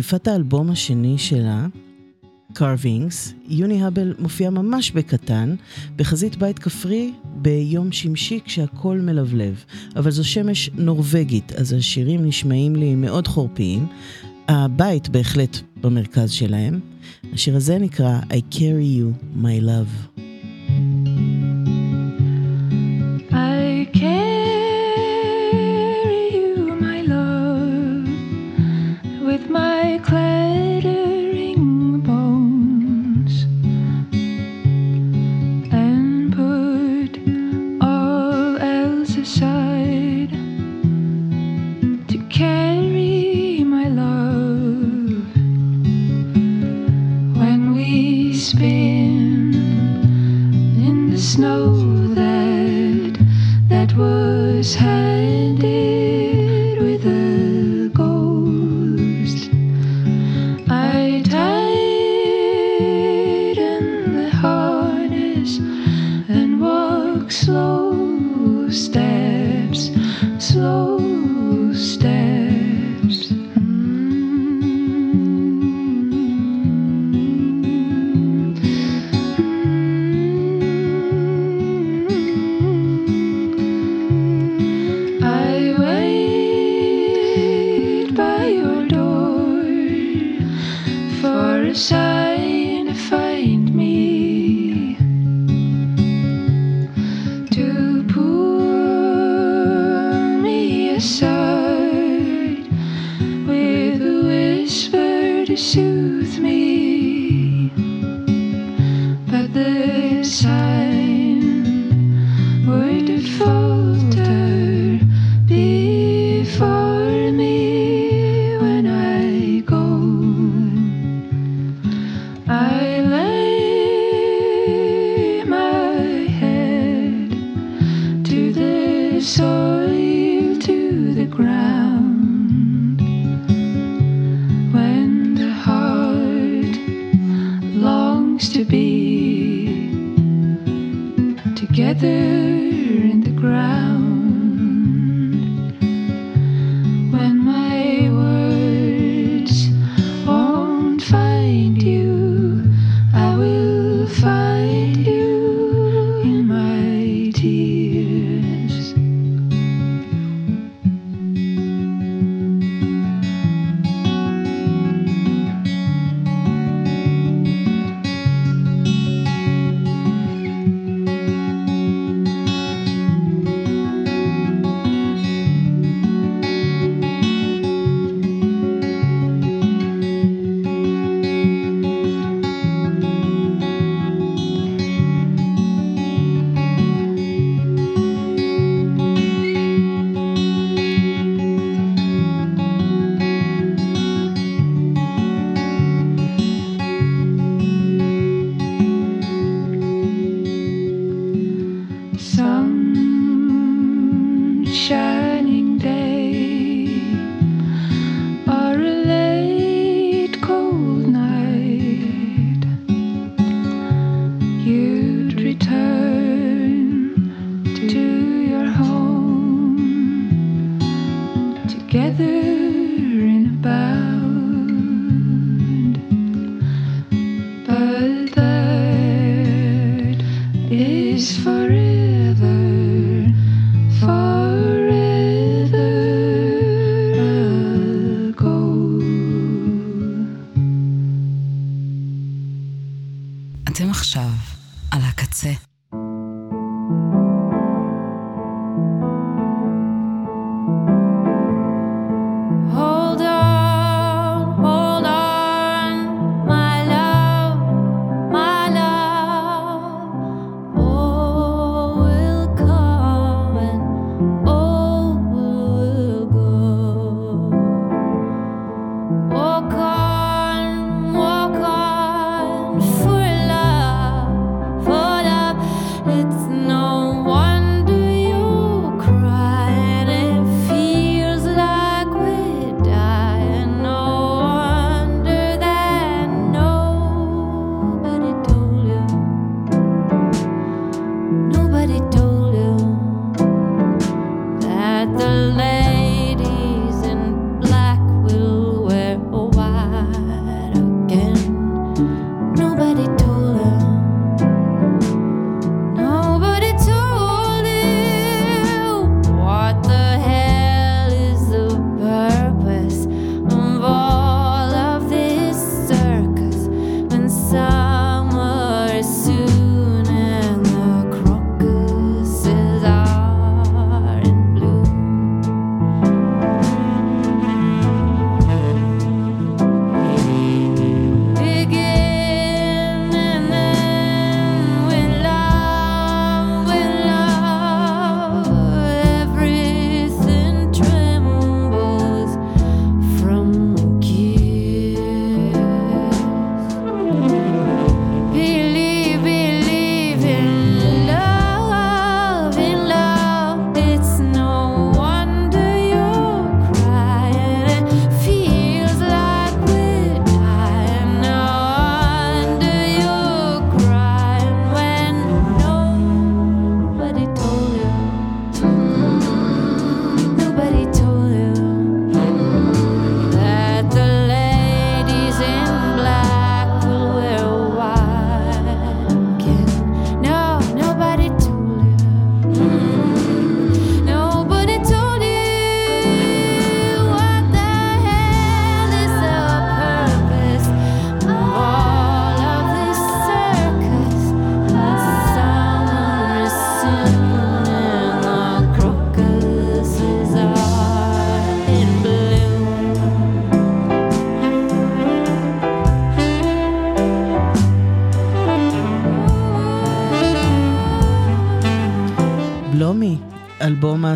בחשיפת האלבום השני שלה, Carvings, יוני האבל מופיע ממש בקטן, בחזית בית כפרי ביום שמשי כשהכול מלבלב. אבל זו שמש נורבגית, אז השירים נשמעים לי מאוד חורפיים. הבית בהחלט במרכז שלהם. השיר הזה נקרא I Carry You, My Love. shoes.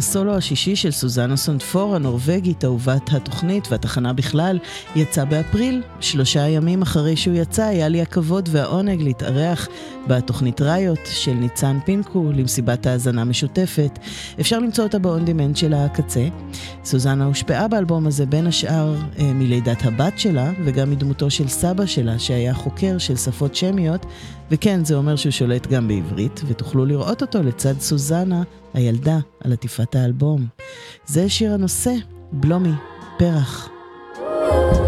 הסולו השישי של סוזנה סונדפור, הנורבגית, אהובת התוכנית והתחנה בכלל, יצא באפריל. שלושה ימים אחרי שהוא יצא, היה לי הכבוד והעונג להתארח בתוכנית ראיות של ניצן פינקו למסיבת האזנה משותפת. אפשר למצוא אותה ב on-demand של הקצה. סוזנה הושפעה באלבום הזה בין השאר אה, מלידת הבת שלה, וגם מדמותו של סבא שלה, שהיה חוקר של שפות שמיות, וכן, זה אומר שהוא שולט גם בעברית, ותוכלו לראות אותו לצד סוזנה, הילדה, על עטיפת האלבום. זה שיר הנושא, בלומי, פרח. Hold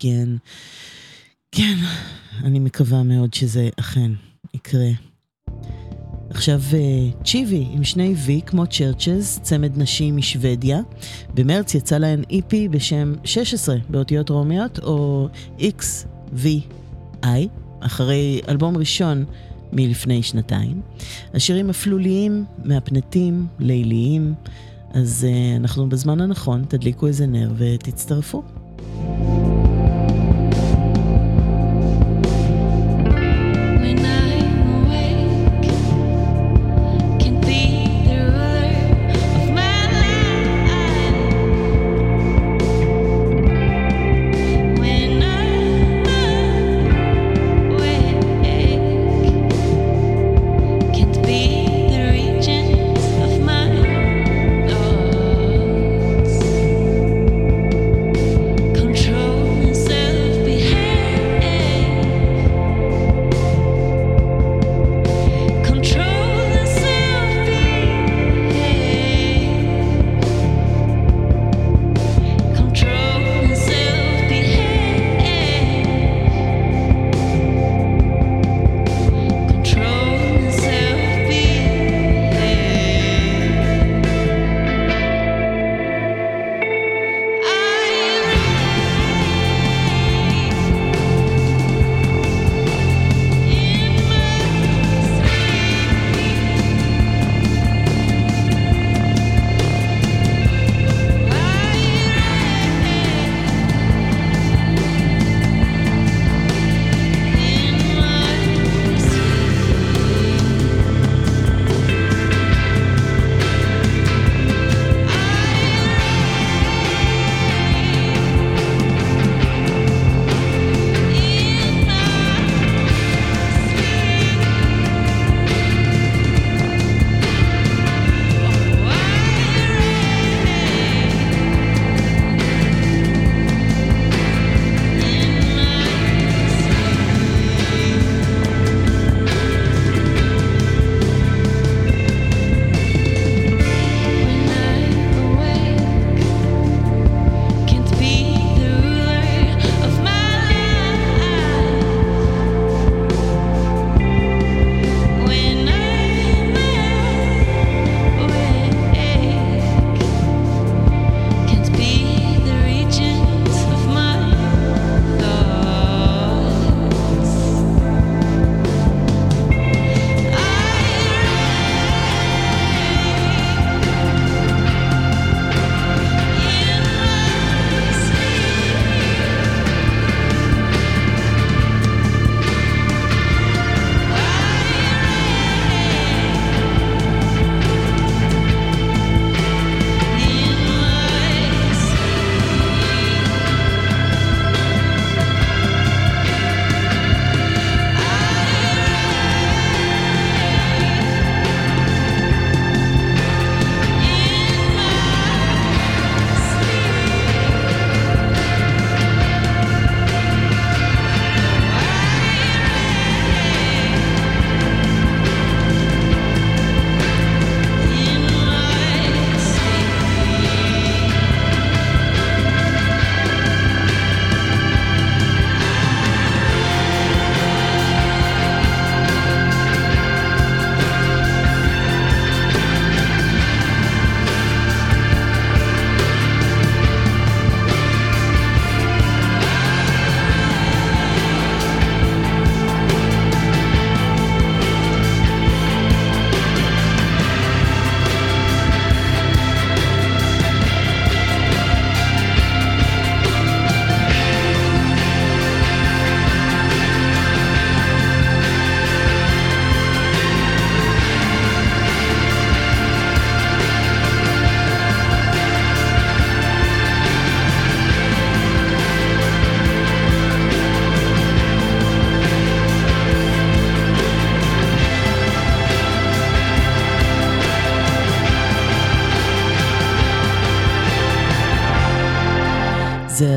again. כן, אני מקווה מאוד שזה אכן יקרה. עכשיו אה, צ'יבי עם שני V כמו צ'רצ'ז, צמד נשים משוודיה. במרץ יצא להן EP בשם 16 באותיות רומיות, או XVI, אחרי אלבום ראשון מלפני שנתיים. השירים אפלוליים, מהפנטים, ליליים, אז uh, אנחנו בזמן הנכון, תדליקו איזה נר ותצטרפו. When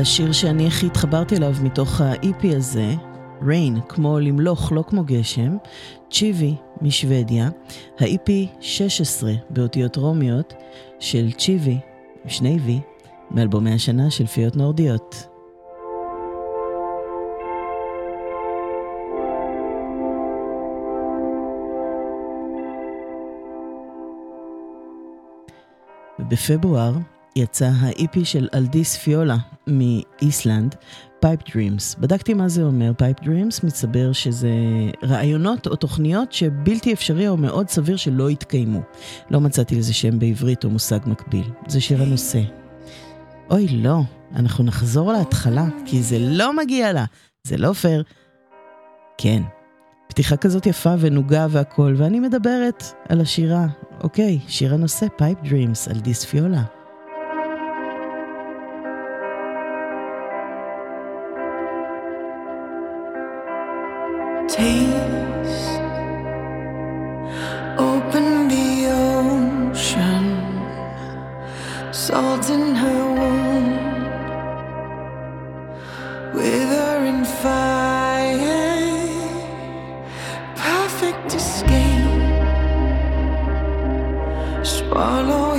השיר שאני הכי התחברתי אליו מתוך ה-EP הזה, Rain, כמו למלוך, לא כמו גשם, צ'יבי משוודיה, ה-EP 16 באותיות רומיות של צ'יבי, שני V, מאלבומי השנה של פיות נורדיות. ובפברואר יצא ה-EP של אלדיס פיולה מאיסלנד, Pipe Dreams. בדקתי מה זה אומר Pipe Dreams, מסתבר שזה רעיונות או תוכניות שבלתי אפשרי או מאוד סביר שלא יתקיימו. לא מצאתי לזה שם בעברית או מושג מקביל. זה שיר הנושא. אוי, לא, אנחנו נחזור להתחלה, כי זה לא מגיע לה, זה לא פייר. כן, פתיחה כזאת יפה ונוגה והכל, ואני מדברת על השירה. אוקיי, שיר הנושא פייפ דרימס על דיספיולה. Taste, open the ocean, salt in her wound, wither in fire, perfect escape. Swallow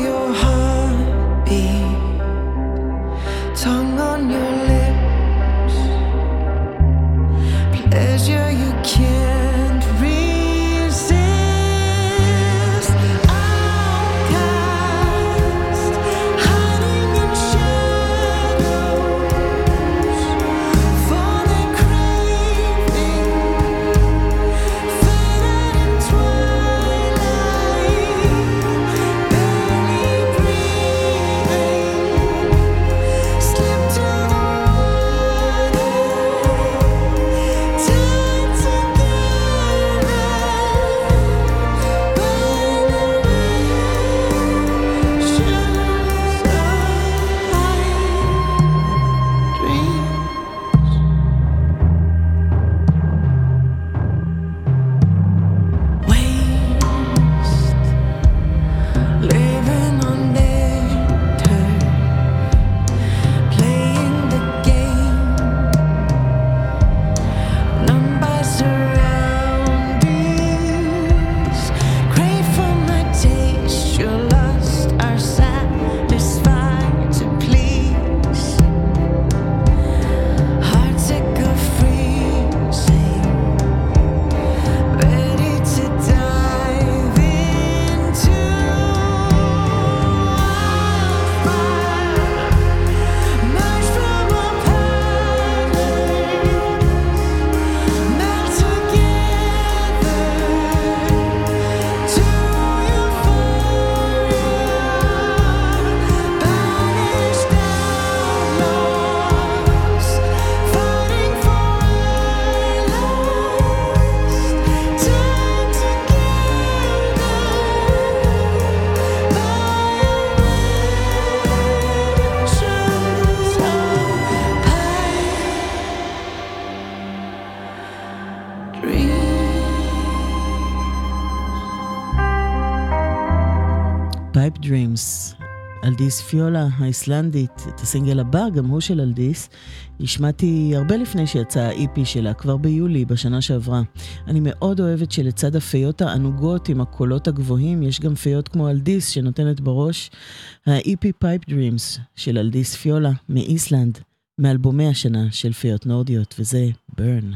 אלדיס פיולה האיסלנדית, את הסינגל הבא, גם הוא של אלדיס, השמעתי הרבה לפני שיצא ה-EP שלה, כבר ביולי, בשנה שעברה. אני מאוד אוהבת שלצד הפיות הענוגות עם הקולות הגבוהים, יש גם פיות כמו אלדיס שנותנת בראש. ה-EP Pipe Dreams של אלדיס פיולה מאיסלנד, מאלבומי השנה של פיות נורדיות, וזה Burn.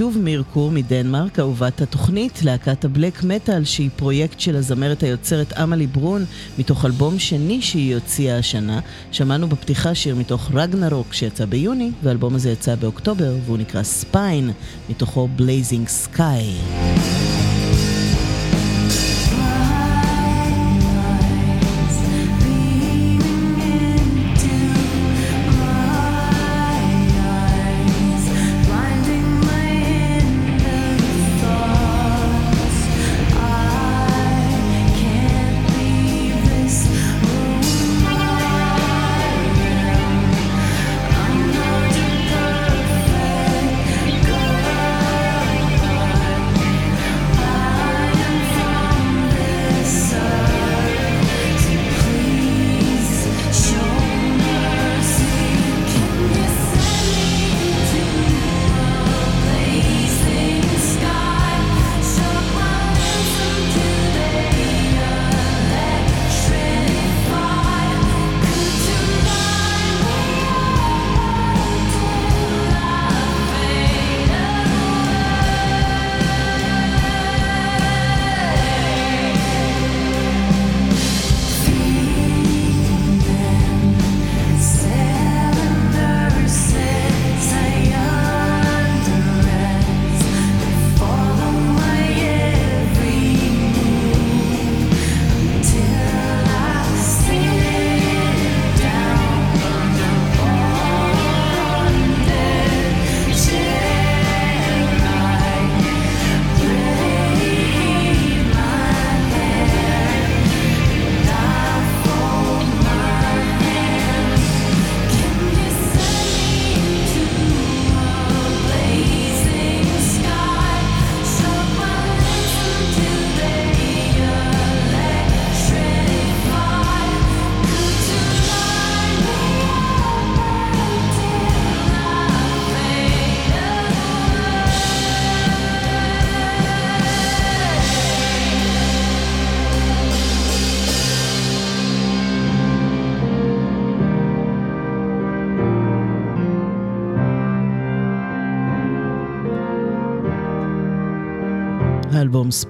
שוב מירקור מדנמרק, אהובת התוכנית, להקת ה black metal, שהיא פרויקט של הזמרת היוצרת אמלי ברון, מתוך אלבום שני שהיא הוציאה השנה. שמענו בפתיחה שיר מתוך רגנרוק שיצא ביוני, והאלבום הזה יצא באוקטובר, והוא נקרא Spine, מתוכו Blazing Sky.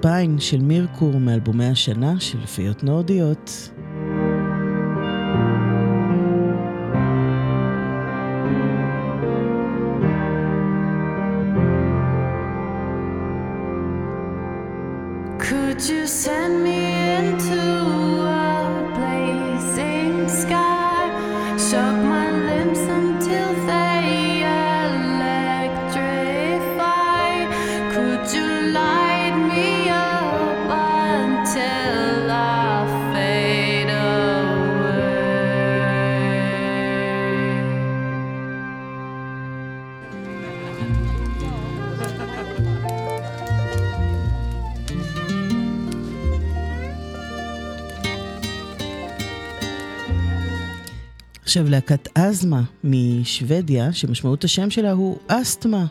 ספיין של מירקור מאלבומי השנה של פיות נורדיות. עכשיו להקת אזמה משוודיה, שמשמעות השם שלה הוא אסתמה.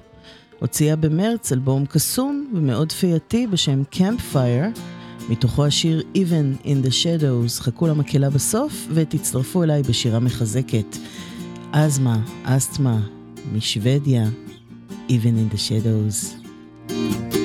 הוציאה במרץ אלבום קסום ומאוד פייתי בשם Campfire, מתוכו השיר Even in the Shadows. חכו למקהלה בסוף ותצטרפו אליי בשירה מחזקת. אזמה, אסתמה, משוודיה, Even in the Shadows. Even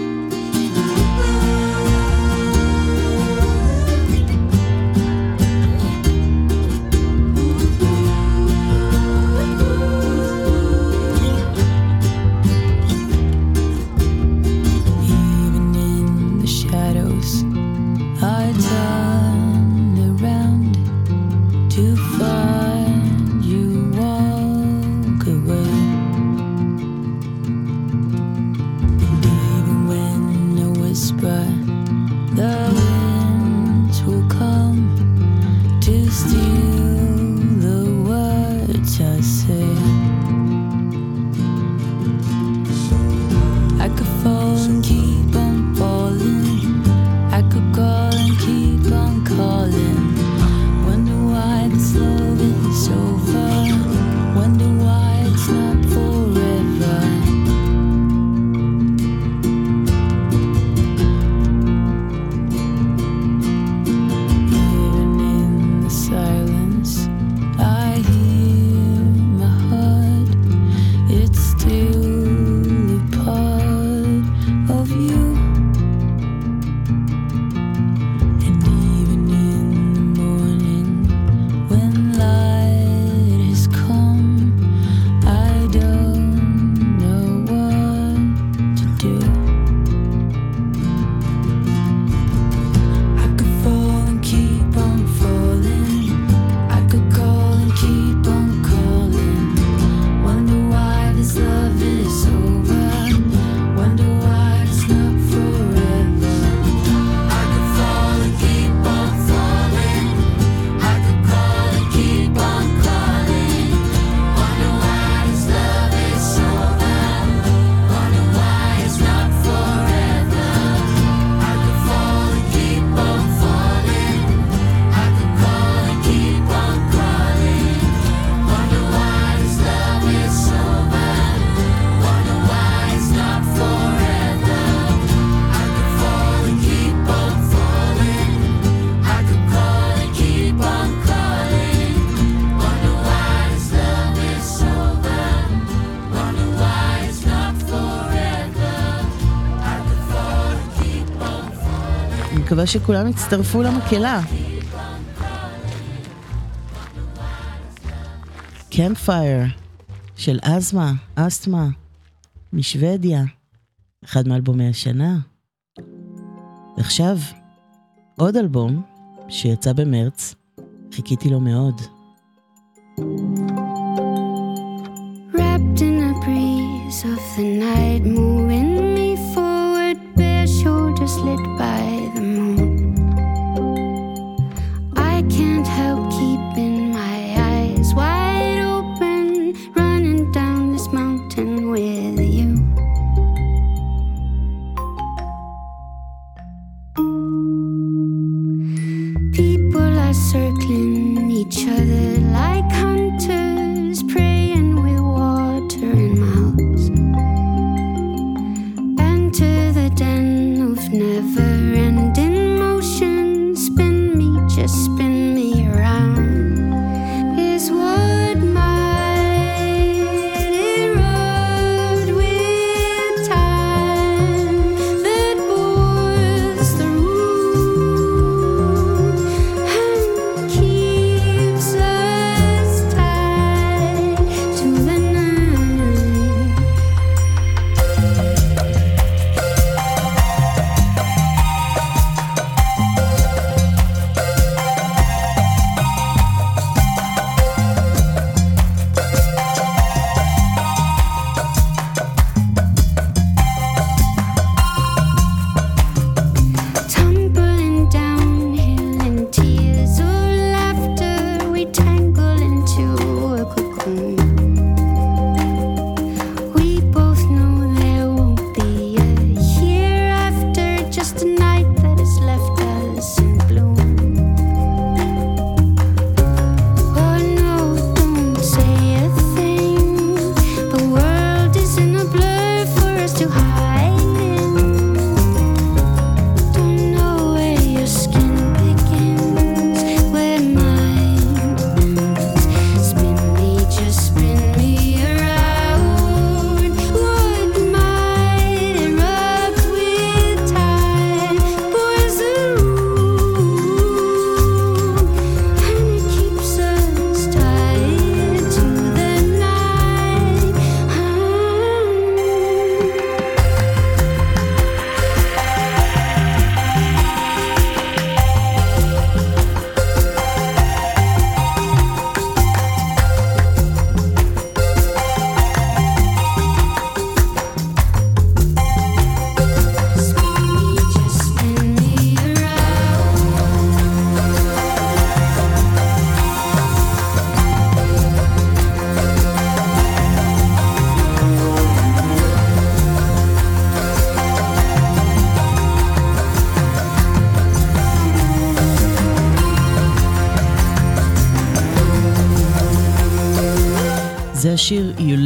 מקווה שכולם יצטרפו למקהלה. קמפייר של אזמה, אסתמה, משוודיה, אחד מאלבומי השנה. ועכשיו, עוד אלבום שיצא במרץ, חיכיתי לו מאוד.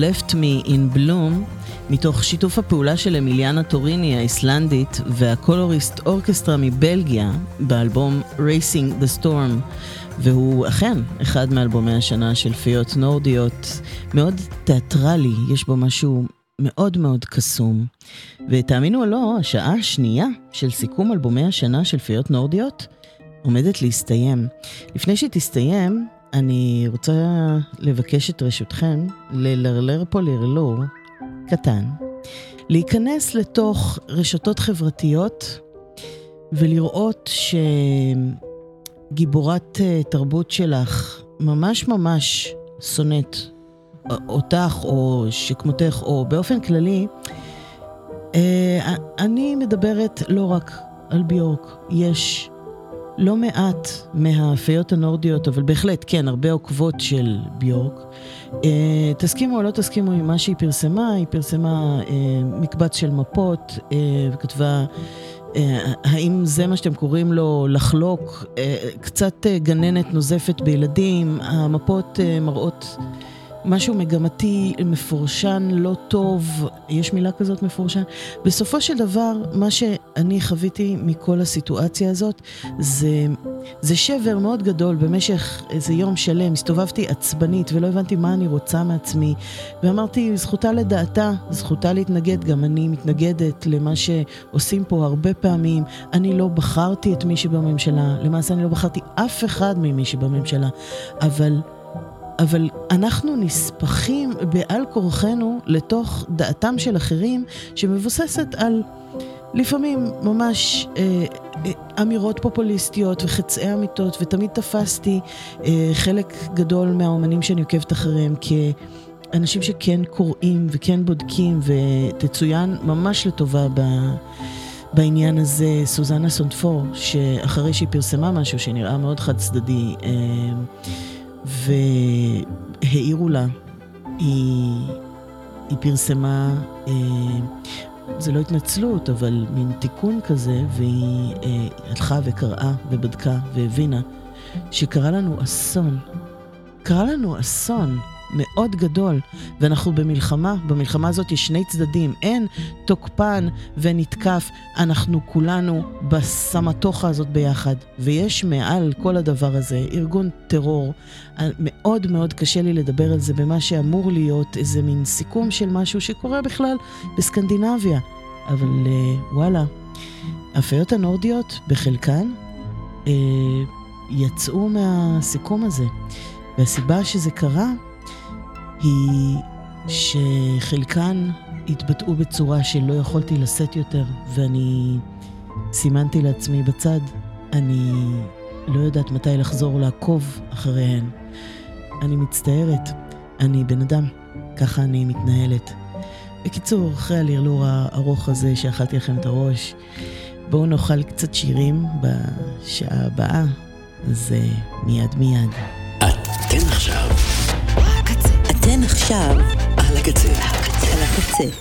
Left Me in Bloom, מתוך שיתוף הפעולה של אמיליאנה טוריני האיסלנדית והקולוריסט אורקסטרה מבלגיה באלבום Racing the Storm, והוא אכן אחד מאלבומי השנה של פיות נורדיות, מאוד תיאטרלי, יש בו משהו מאוד מאוד קסום. ותאמינו או לא, השעה השנייה של סיכום אלבומי השנה של פיות נורדיות עומדת להסתיים. לפני שהיא תסתיים, אני רוצה לבקש את רשותכם ללרלר פה לרלור קטן, להיכנס לתוך רשתות חברתיות ולראות שגיבורת אה, תרבות שלך ממש ממש שונאת אותך או שכמותך או באופן כללי, אה, אני מדברת לא רק על ביורק, יש לא מעט מהפיות הנורדיות, אבל בהחלט, כן, הרבה עוקבות של ביורק. אה, תסכימו או לא תסכימו עם מה שהיא פרסמה, היא פרסמה אה, מקבץ של מפות אה, וכתבה, אה, האם זה מה שאתם קוראים לו לחלוק? אה, קצת אה, גננת נוזפת בילדים, המפות אה, מראות משהו מגמתי, מפורשן, לא טוב, יש מילה כזאת מפורשן. בסופו של דבר, מה שאני חוויתי מכל הסיטואציה הזאת, זה, זה שבר מאוד גדול. במשך איזה יום שלם הסתובבתי עצבנית ולא הבנתי מה אני רוצה מעצמי. ואמרתי, זכותה לדעתה, זכותה להתנגד, גם אני מתנגדת למה שעושים פה הרבה פעמים. אני לא בחרתי את מי שבממשלה, למעשה אני לא בחרתי אף אחד ממי שבממשלה, אבל... אבל אנחנו נספחים בעל כורחנו לתוך דעתם של אחרים שמבוססת על לפעמים ממש אה, אה, אמירות פופוליסטיות וחצאי אמיתות, ותמיד תפסתי אה, חלק גדול מהאומנים שאני עוקבת אחריהם כאנשים שכן קוראים וכן בודקים, ותצוין ממש לטובה ב... בעניין הזה סוזנה סונטפור, שאחרי שהיא פרסמה משהו שנראה מאוד חד צדדי, אה, והעירו לה, היא, היא פרסמה, אה, זה לא התנצלות, אבל מין תיקון כזה, והיא אה, הלכה וקראה ובדקה והבינה שקרה לנו אסון. קרה לנו אסון מאוד גדול, ואנחנו במלחמה, במלחמה הזאת יש שני צדדים, אין תוקפן ונתקף, אנחנו כולנו בסמטוחה הזאת ביחד, ויש מעל כל הדבר הזה ארגון טרור. מאוד מאוד קשה לי לדבר על זה במה שאמור להיות איזה מין סיכום של משהו שקורה בכלל בסקנדינביה, אבל אה, וואלה, הפיות הנורדיות בחלקן אה, יצאו מהסיכום הזה, והסיבה שזה קרה היא שחלקן התבטאו בצורה שלא יכולתי לשאת יותר, ואני סימנתי לעצמי בצד, אני לא יודעת מתי לחזור לעקוב אחריהן. אני מצטערת, אני בן אדם, ככה אני מתנהלת. בקיצור, אחרי הלרלור הארוך הזה שאכלתי לכם את הראש, בואו נאכל קצת שירים בשעה הבאה, אז uh, מיד מיד. אתן עכשיו על הקצה. על הקצה.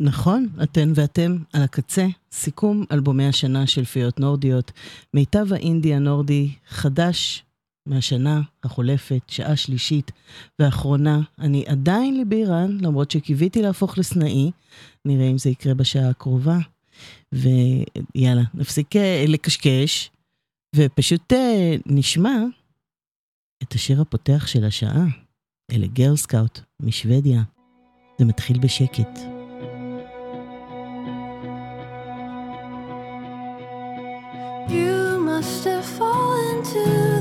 נכון, אתן ואתם על הקצה, סיכום אלבומי השנה של פיות נורדיות, מיטב האינדי הנורדי, חדש מהשנה החולפת, שעה שלישית ואחרונה. אני עדיין ליבי רן, למרות שקיוויתי להפוך לסנאי, נראה אם זה יקרה בשעה הקרובה. ויאללה, נפסיק אה, לקשקש, ופשוט אה, נשמע את השיר הפותח של השעה. אלה גרל סקאוט משוודיה. זה מתחיל בשקט. You must have fallen to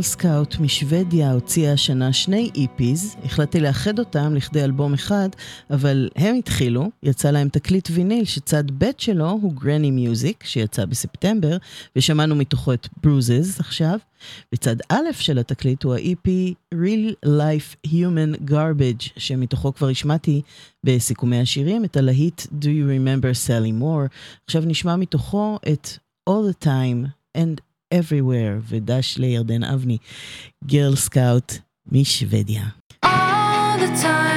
Girl Scout משוודיה הוציאה השנה שני EPs, החלטתי לאחד אותם לכדי אלבום אחד, אבל הם התחילו, יצא להם תקליט ויניל שצד ב' שלו הוא Granny Music, שיצא בספטמבר, ושמענו מתוכו את Bruises עכשיו, וצד א' של התקליט הוא ה-EP Real Life Human Garbage, שמתוכו כבר השמעתי בסיכומי השירים את הלהיט Do You Remember Sally Moore. עכשיו נשמע מתוכו את All the Time and Everywhere, ודש לירדן אבני, גרל סקאוט משוודיה. All the time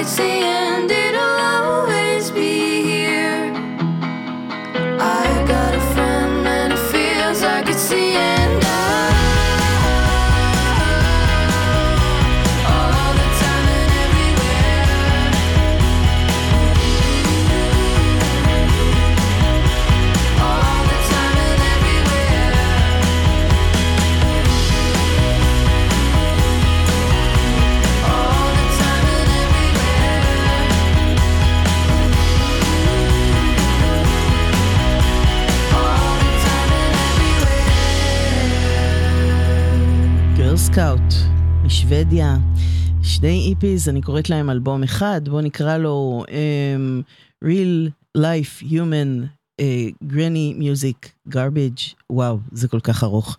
it's the end. Scout משוודיה, שני EPs, אני קוראת להם אלבום אחד, בואו נקרא לו um, Real Life Human uh, Granny Music Garbage, וואו, זה כל כך ארוך.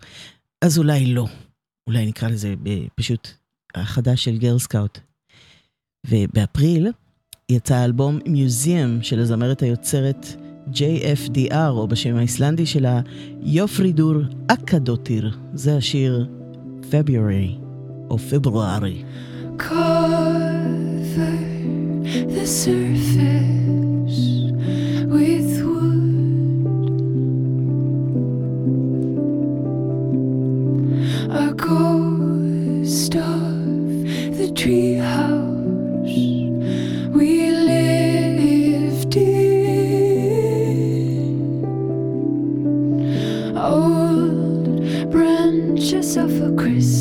אז אולי לא, אולי נקרא לזה פשוט החדש של Girl Scout. ובאפריל יצא האלבום Museum של הזמרת היוצרת JFDR, או בשם האיסלנדי שלה, יופרידור אקדוטיר. זה השיר February or February. Cover the surface with wood. A ghost of the tree. so a Christmas.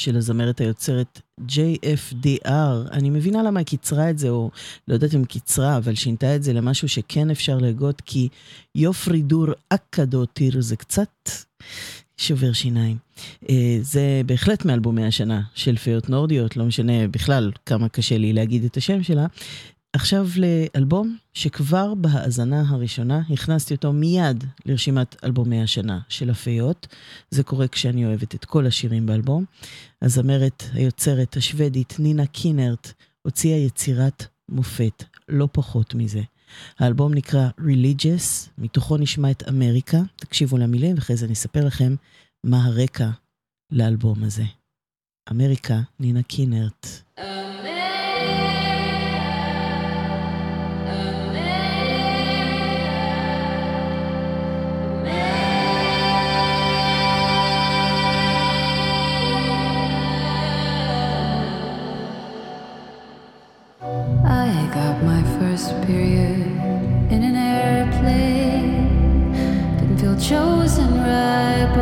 של הזמרת היוצרת JFDR. אני מבינה למה היא קיצרה את זה, או לא יודעת אם קיצרה, אבל שינתה את זה למשהו שכן אפשר להגות, כי יופרי דור אקדוטיר זה קצת שובר שיניים. אה, זה בהחלט מאלבומי השנה של פיות נורדיות, לא משנה בכלל כמה קשה לי להגיד את השם שלה. עכשיו לאלבום שכבר בהאזנה הראשונה הכנסתי אותו מיד לרשימת אלבומי השנה של הפיות. זה קורה כשאני אוהבת את כל השירים באלבום. הזמרת היוצרת השוודית נינה קינרט הוציאה יצירת מופת, לא פחות מזה. האלבום נקרא Religious, מתוכו נשמע את אמריקה, תקשיבו למילים ואחרי זה אני אספר לכם מה הרקע לאלבום הזה. אמריקה, נינה קינרט. I period in an airplane. Didn't feel chosen ripe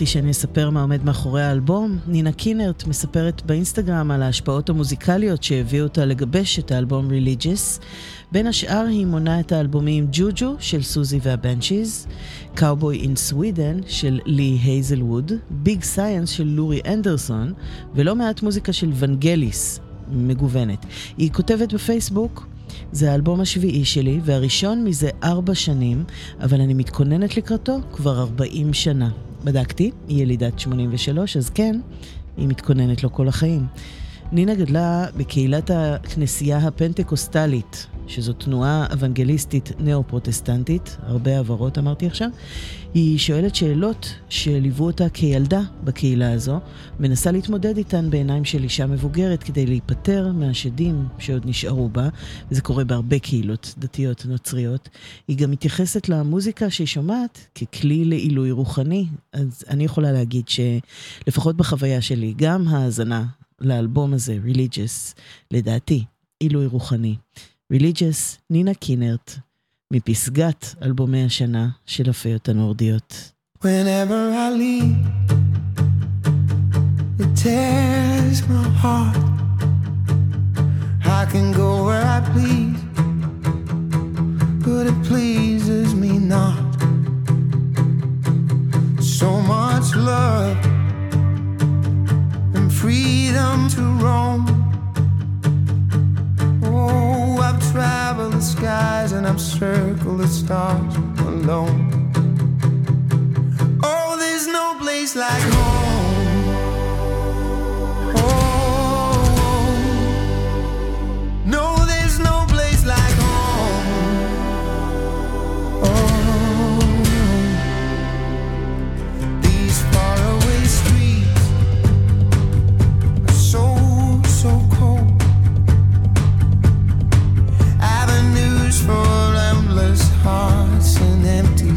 הבטחתי שאני אספר מה עומד מאחורי האלבום. נינה קינרט מספרת באינסטגרם על ההשפעות המוזיקליות שהביאו אותה לגבש את האלבום Religious. בין השאר היא מונה את האלבומים Juju של Siouxsie and the Banshees, Cowboy in Sweden של לי הייזלווד, Big Science של לורי אנדרסון, ולא מעט מוזיקה של ונגליס, מגוונת. היא כותבת בפייסבוק, זה האלבום השביעי שלי והראשון מזה ארבע שנים, אבל אני מתכוננת לקראתו כבר 40 שנה. בדקתי, היא ילידת 83, אז כן, היא מתכוננת לו כל החיים. נינה גדלה בקהילת הכנסייה הפנטקוסטלית, שזו תנועה אוונגליסטית נאו-פרוטסטנטית, הרבה העברות אמרתי עכשיו. היא שואלת שאלות שליוו אותה כילדה בקהילה הזו, מנסה להתמודד איתן בעיניים של אישה מבוגרת כדי להיפטר מהשדים שעוד נשארו בה, וזה קורה בהרבה קהילות דתיות נוצריות. היא גם מתייחסת למוזיקה שהיא שומעת ככלי לעילוי רוחני, אז אני יכולה להגיד שלפחות בחוויה שלי, גם האזנה לאלבום הזה, Religious, לדעתי, עילוי רוחני. Religious, נינה קינרט, מפסגת אלבומי השנה של הפיות הנורדיות. Whenever I leave, it tears my heart. I can go where I please, but it pleases me not. So much love and freedom to roam. Traveled the skies and I've circled the stars alone. Oh, there's no place like home.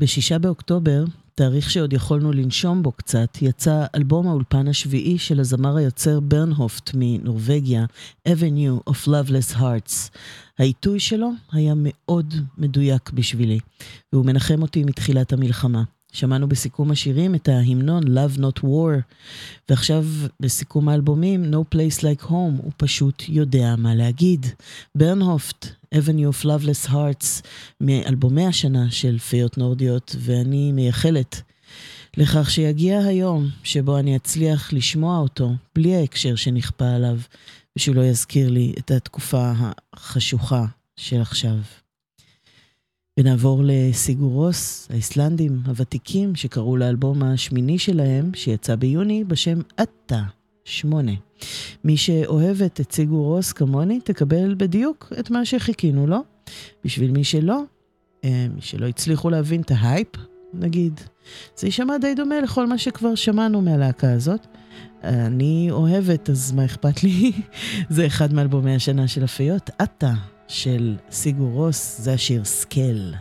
בשישה באוקטובר, תאריך שעוד יכולנו לנשום בו קצת, יצא אלבום האולפן השביעי של הזמר היוצר ברנהופט מנורבגיה, Avenue of Loveless Hearts. העיתוי שלו היה מאוד מדויק בשבילי, והוא מנחם אותי מתחילת המלחמה. שמענו בסיכום השירים את ההמנון Love Not War, ועכשיו בסיכום האלבומים No Place Like Home, הוא פשוט יודע מה להגיד. ברנהופט, Avenue of Loveless Hearts, מאלבומי השנה של פיות נורדיות, ואני מייחלת לכך שיגיע היום שבו אני אצליח לשמוע אותו בלי ההקשר שנכפה עליו, ושהוא לא יזכיר לי את התקופה החשוכה של עכשיו. ונעבור לסיגורוס, האיסלנדים הוותיקים, שקראו לאלבום השמיני שלהם, שיצא ביוני, בשם עטה, שמונה. מי שאוהבת את סיגורוס כמוני, תקבל בדיוק את מה שחיכינו לו. בשביל מי שלא, אה, מי שלא הצליחו להבין את ההייפ, נגיד, זה יישמע די דומה לכל מה שכבר שמענו מהלהקה הזאת. אני אוהבת, אז מה אכפת לי? *laughs* זה אחד מאלבומי השנה של הפיות, עטה, של סיגור רוס, זה השיר סקל.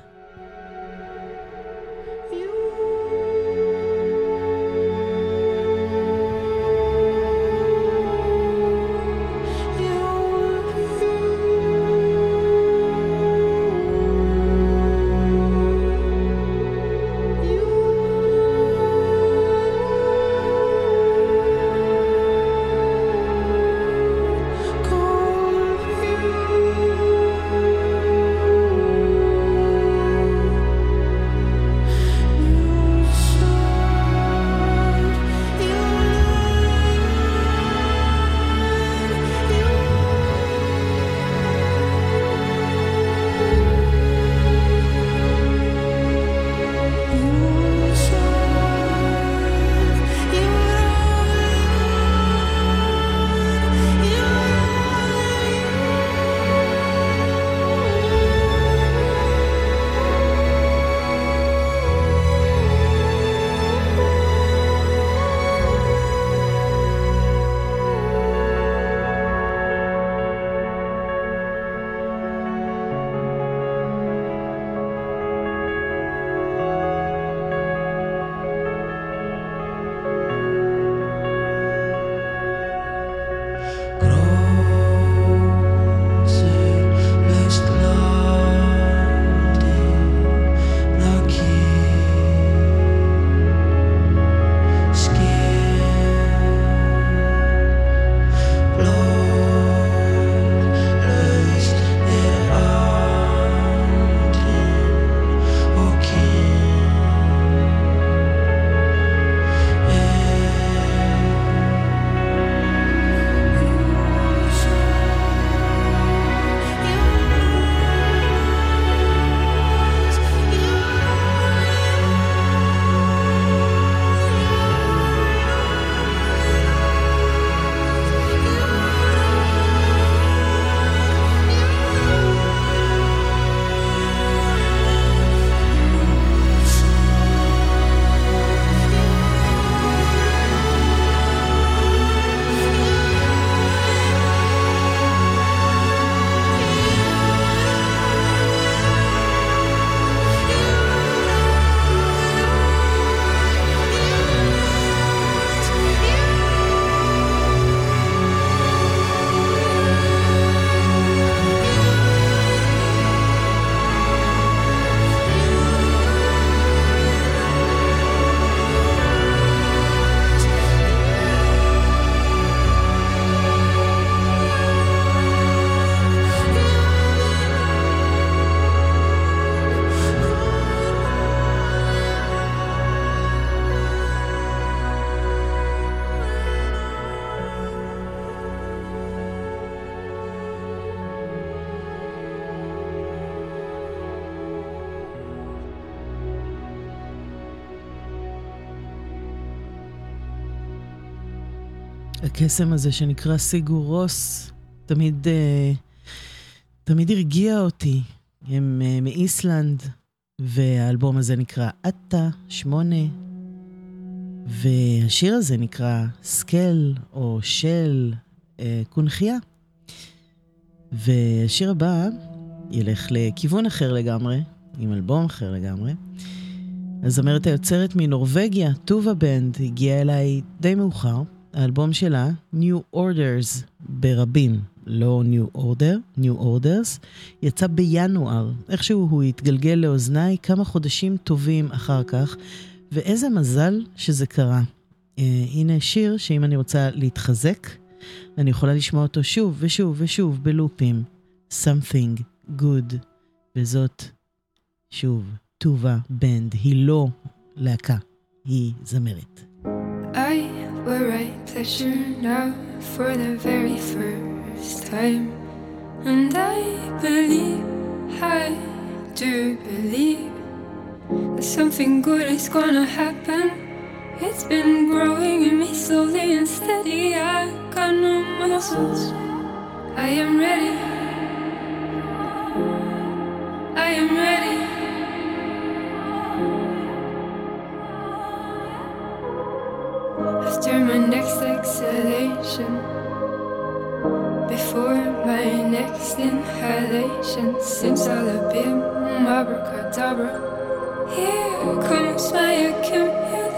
הקסם הזה שנקרא סיגור רוס, תמיד, אה, תמיד הרגיע אותי. הם אה, מאיסלנד, והאלבום הזה נקרא עטה, שמונה, והשיר הזה נקרא סקל או של, אה, קונכייה. והשיר הבא ילך לכיוון אחר לגמרי, עם אלבום אחר לגמרי. הזמרת היוצרת מנורבגיה, טובה בנד, הגיעה אליי די מאוחר. האלבום שלה, New Orders, ברבים, לא New Order, New Orders, יצא בינואר. איכשהו הוא התגלגל לאוזניי כמה חודשים טובים אחר כך, ואיזה מזל שזה קרה. Uh, הנה שיר שאם אני רוצה להתחזק, אני יכולה לשמוע אותו שוב ושוב ושוב בלופים. Something good. וזאת, שוב, טובה בנד. היא לא להקה, היא זמרת. I will write pleasure now for the very first time. And I believe, I do believe that something good is gonna happen. It's been growing in me slowly and steady. I got no muscles. I am ready. I am ready. After my next exhalation, before my next inhalation, simsalabim, abracadabra. Here comes my accumulation.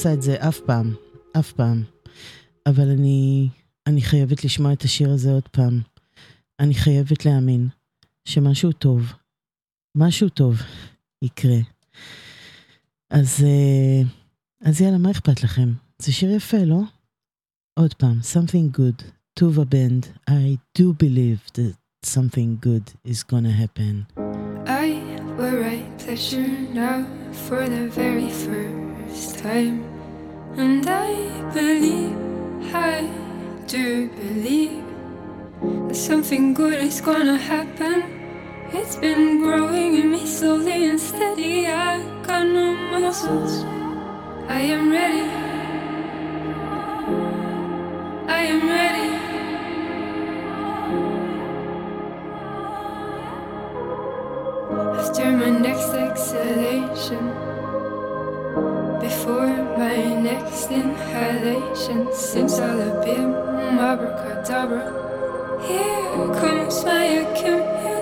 עושה את זה אף פעם, אף פעם. אבל אני, אני חייבת לשמוע את השיר הזה עוד פעם. אני חייבת להאמין שמשהו טוב, משהו טוב יקרה. אז, אה, אז יאללה, מה אכפת לכם? זה שיר יפה, לא? עוד פעם, something good, טובה בנד, I do believe that something good is gonna happen. I will write pleasure now for the very first time. And I believe, I do believe that something good is gonna happen. It's been growing in me slowly and steady. I got no muscles. I am ready. I am ready. After my next exhalation for my next inhalation. Since I'll been abracadabra, here comes my accumulation.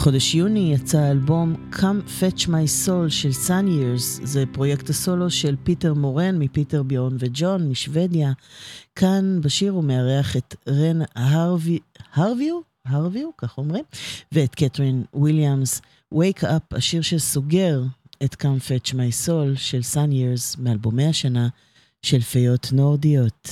בחודש יוני יצא האלבום Come Fetch My Soul של Sun Years, זה פרויקט הסולו של פיטר מורן מפיטר ביון וג'ון משוודיה. כאן בשיר הוא מארח את רן הרוויו, הרוויו, כך אומרים, ואת קטרין וויליאמס. Wake Up, השיר שסוגר את Come Fetch My Soul של Sun Years מאלבומי השנה של פיות נורדיות.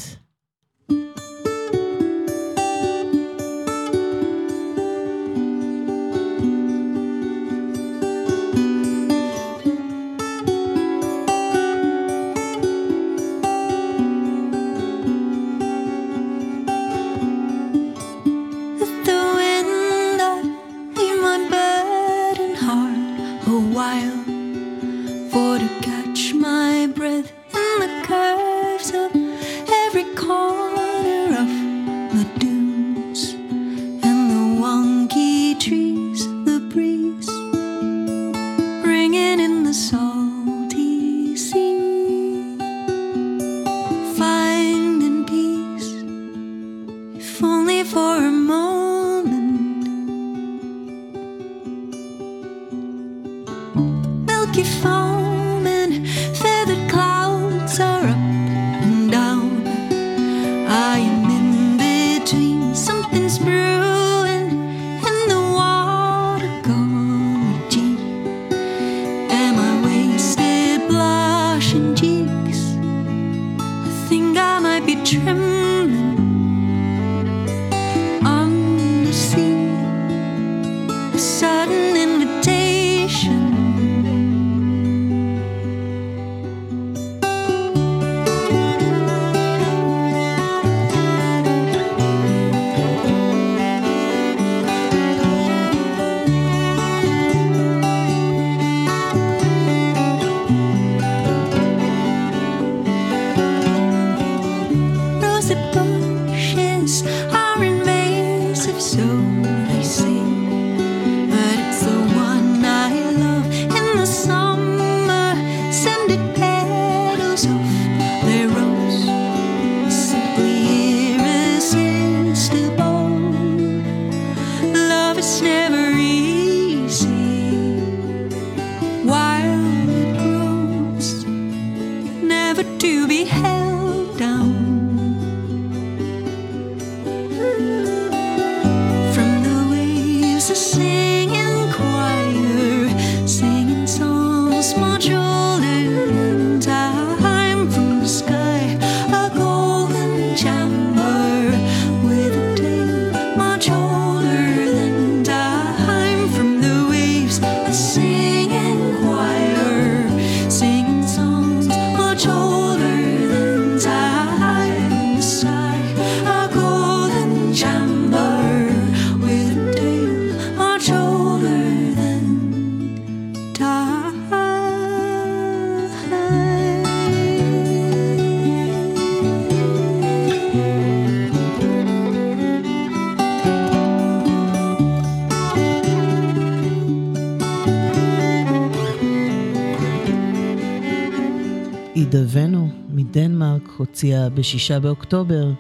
הוציאה בשישה באוקטובר,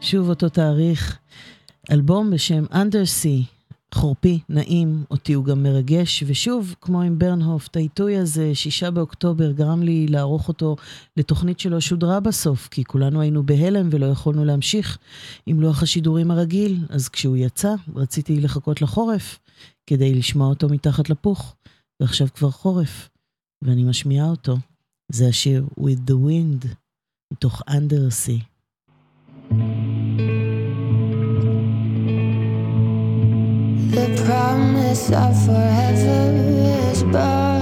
שוב אותו תאריך, אלבום בשם Undersea, חורפי, נעים, אותי הוא גם מרגש, ושוב, כמו עם ברנהופט, העיתוי הזה, שישה באוקטובר, גרם לי לערוך אותו לתוכנית שלא שודרה בסוף, כי כולנו היינו בהלם ולא יכולנו להמשיך עם לוח השידורים הרגיל, אז כשהוא יצא, רציתי לחכות לחורף, כדי לשמוע אותו מתחת לפוך, ועכשיו כבר חורף, ואני משמיעה אותו. זה השיר With the Wind, מתוך Undersea. The promise of forever is burning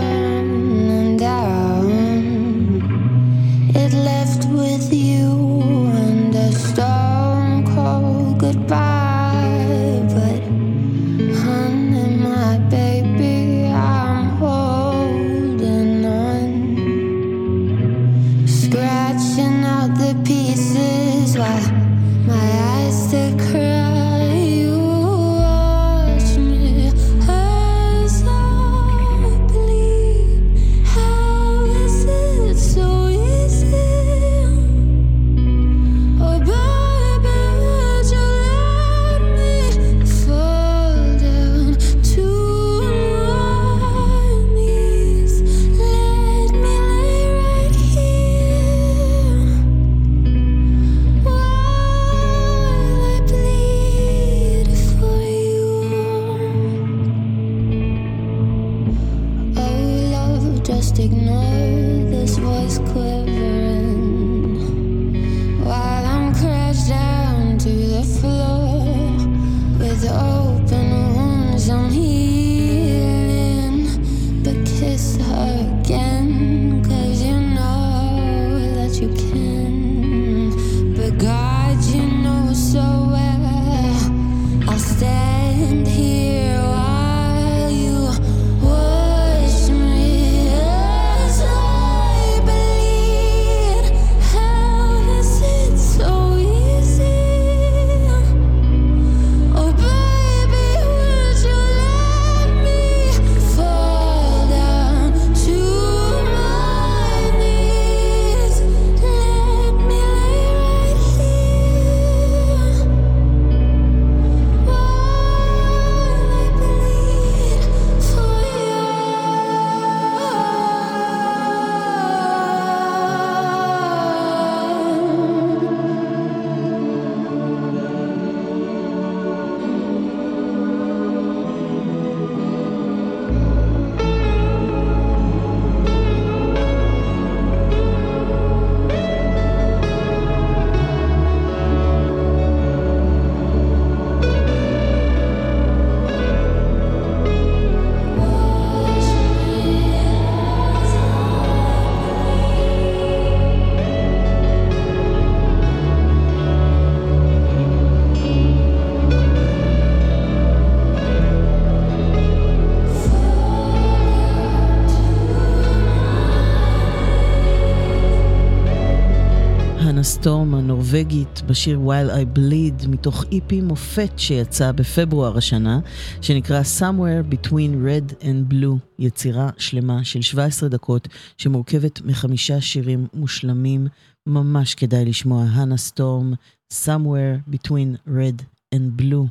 הנורבגית בשיר While I Bleed מתוך EP מופת שיצא בפברואר השנה, שנקרא Somewhere Between Red and Blue, יצירה שלמה של 17 דקות שמורכבת מחמישה שירים מושלמים, ממש כדאי לשמוע הנה סטורם, Somewhere Between Red and Blue.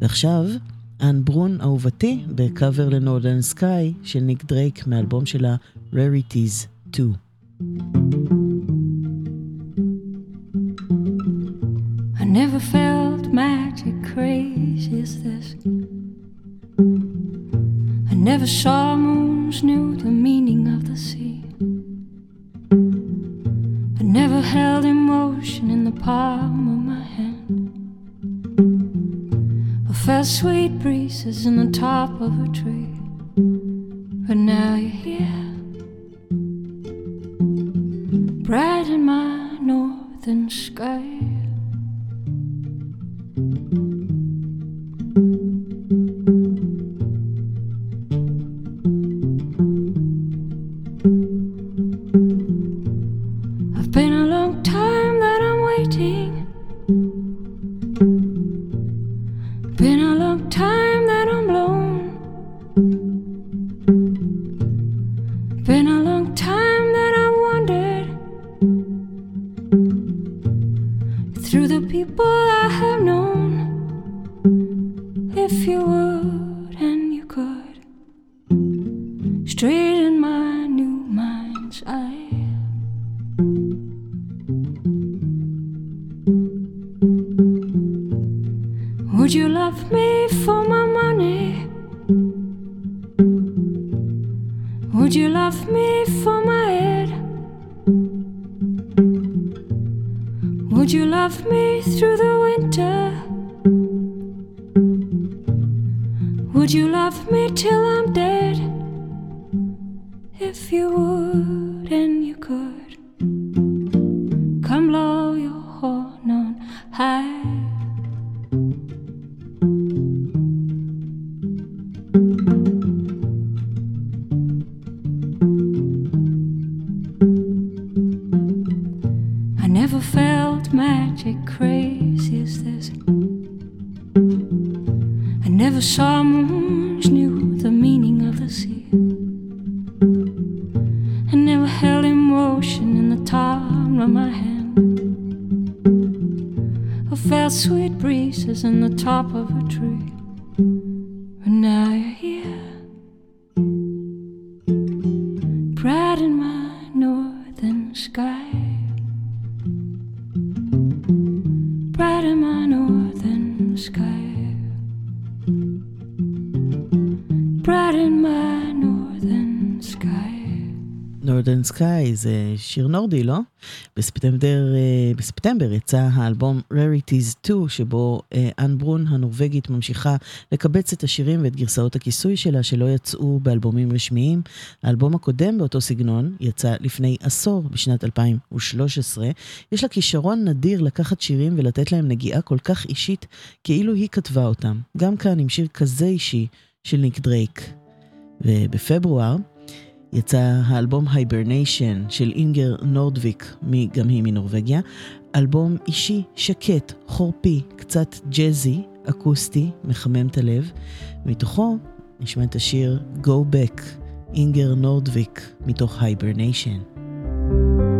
ועכשיו, אנה ברון אהובתי בקאבר ל Northern Sky של ניק דרייק מאלבום שלה Rarities 2. I crazy as this. I never saw moons, knew the meaning of the sea. I never held emotion in the palm of my hand. Or felt sweet breezes in the top of a tree. But now you're here, bright in my northern sky. Sky, זה שיר נורדי, לא? בספטמבר, אה, בספטמבר יצא האלבום Rarities 2, שבו אה, אנ ברון הנורבגית ממשיכה לקבץ את השירים ואת גרסאות הכיסוי שלה שלא יצאו באלבומים רשמיים. האלבום הקודם באותו סגנון יצא לפני עשור, בשנת 2013. יש לה כישרון נדיר לקחת שירים ולתת להם נגיעה כל כך אישית, כאילו היא כתבה אותם. גם כאן עם שיר כזה אישי של ניק דרייק. ובפברואר יצא האלבום Hibernation של אינגר נורדוויק, גם היא מנורבגיה. אלבום אישי, שקט, חורפי, קצת ג'אזי, אקוסטי, מחמם את הלב. מתוכו נשמע את השיר Go Back, אינגר נורדוויק, מתוך Hibernation. thank you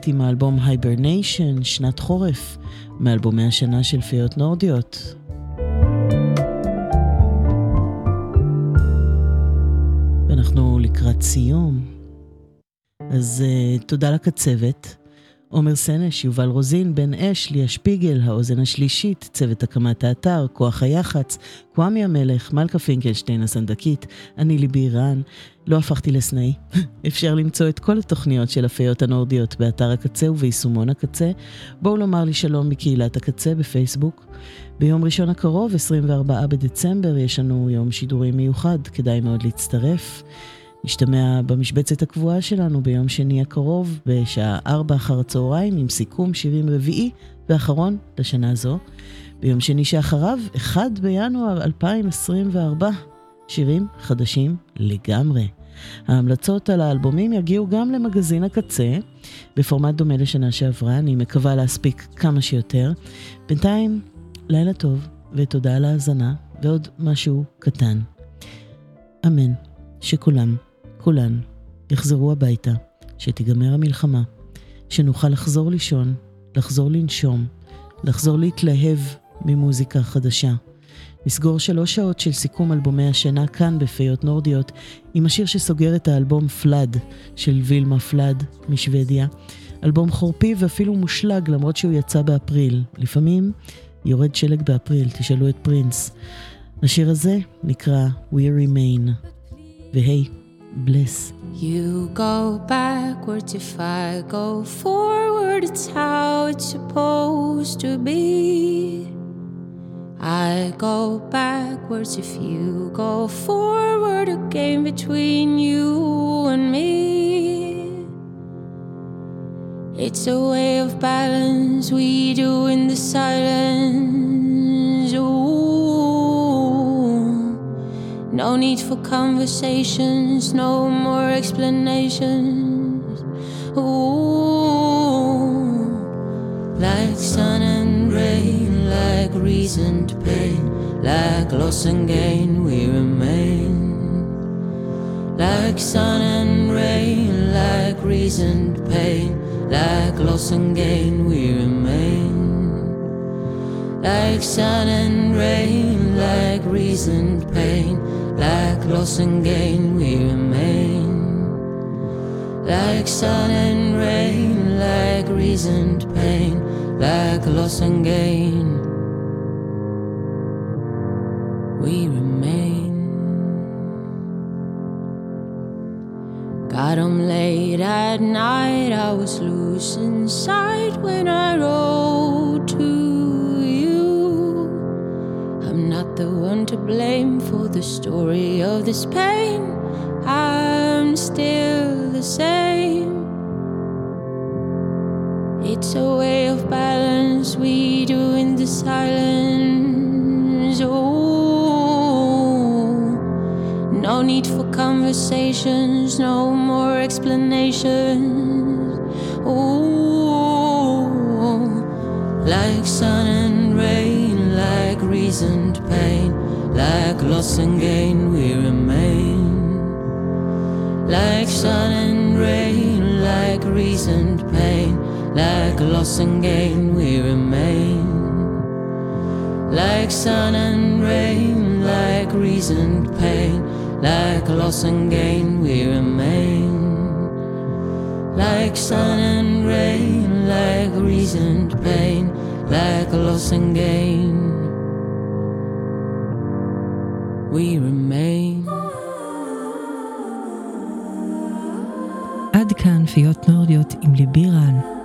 הנורבגית עם האלבום Hibernation, שנת חורף, מאלבומי השנה של פיות נורדיות. ואנחנו לקראת סיום. אז uh, תודה לקצוות. עומר סנש, יובל רוזין, בן אש, ליה שפיגל, האוזן השלישית, צוות הקמת האתר, כוח היח"צ, קוואמי המלך, מלכה פינקלשטיין הסנדקית, אני ליבי רן, לא הפכתי לסנאי. *laughs* אפשר למצוא את כל התוכניות של הפיות הנורדיות באתר הקצה וביישומון הקצה. בואו לומר לי שלום מקהילת הקצה בפייסבוק. ביום ראשון הקרוב, 24 בדצמבר, יש לנו יום שידורים מיוחד, כדאי מאוד להצטרף. נשתמע במשבצת הקבועה שלנו ביום שני הקרוב, בשעה 4 אחר הצהריים, עם סיכום שירים רביעי ואחרון לשנה זו. ביום שני שאחריו, 1 בינואר 2024, שירים חדשים לגמרי. ההמלצות על האלבומים יגיעו גם למגזין הקצה, בפורמט דומה לשנה שעברה, אני מקווה להספיק כמה שיותר. בינתיים, לילה טוב, ותודה על ההאזנה, ועוד משהו קטן. אמן, שכולם, כולן, יחזרו הביתה, שתיגמר המלחמה, שנוכל לחזור לישון, לחזור לנשום, לחזור להתלהב ממוזיקה חדשה. נסגור שלוש שעות של סיכום אלבומי השנה כאן בפיות נורדיות, עם השיר שסוגר את האלבום פלאד של וילמה פלאד משוודיה. אלבום חורפי ואפילו מושלג למרות שהוא יצא באפריל. לפעמים יורד שלג באפריל, תשאלו את פרינס. השיר הזה נקרא We Remain. והי, bliss. You go backwards if I go forward, it's how it's supposed to be. I go backwards if you go forward, a game between you and me. It's a way of balance we do in the silence. No need for conversations, no more explanations. Ooh, like sun and rain, like reason reasoned pain, like loss and gain, we remain. Like sun and rain, like reason reasoned pain, like loss and gain, we remain. Like sun and rain, like reasoned pain, like loss and gain, we remain. Like sun and rain, like reasoned pain, like loss and gain, we remain. Got 'em late at night, I was loose inside when I wrote to not the one to blame for the story of this pain. I'm still the same. It's a way of balance we do in the silence. Oh, no need for conversations, no more explanations. Oh, like sun and like reasoned pain, like loss and gain, we remain. Like sun and rain, like reasoned pain, like loss and gain, we remain. Like sun and rain, like reasoned pain, like loss and gain, we remain. Like sun and rain, like reasoned pain, like loss and gain, we remain. עד כאן פיות נורדיות עם ליבי רן.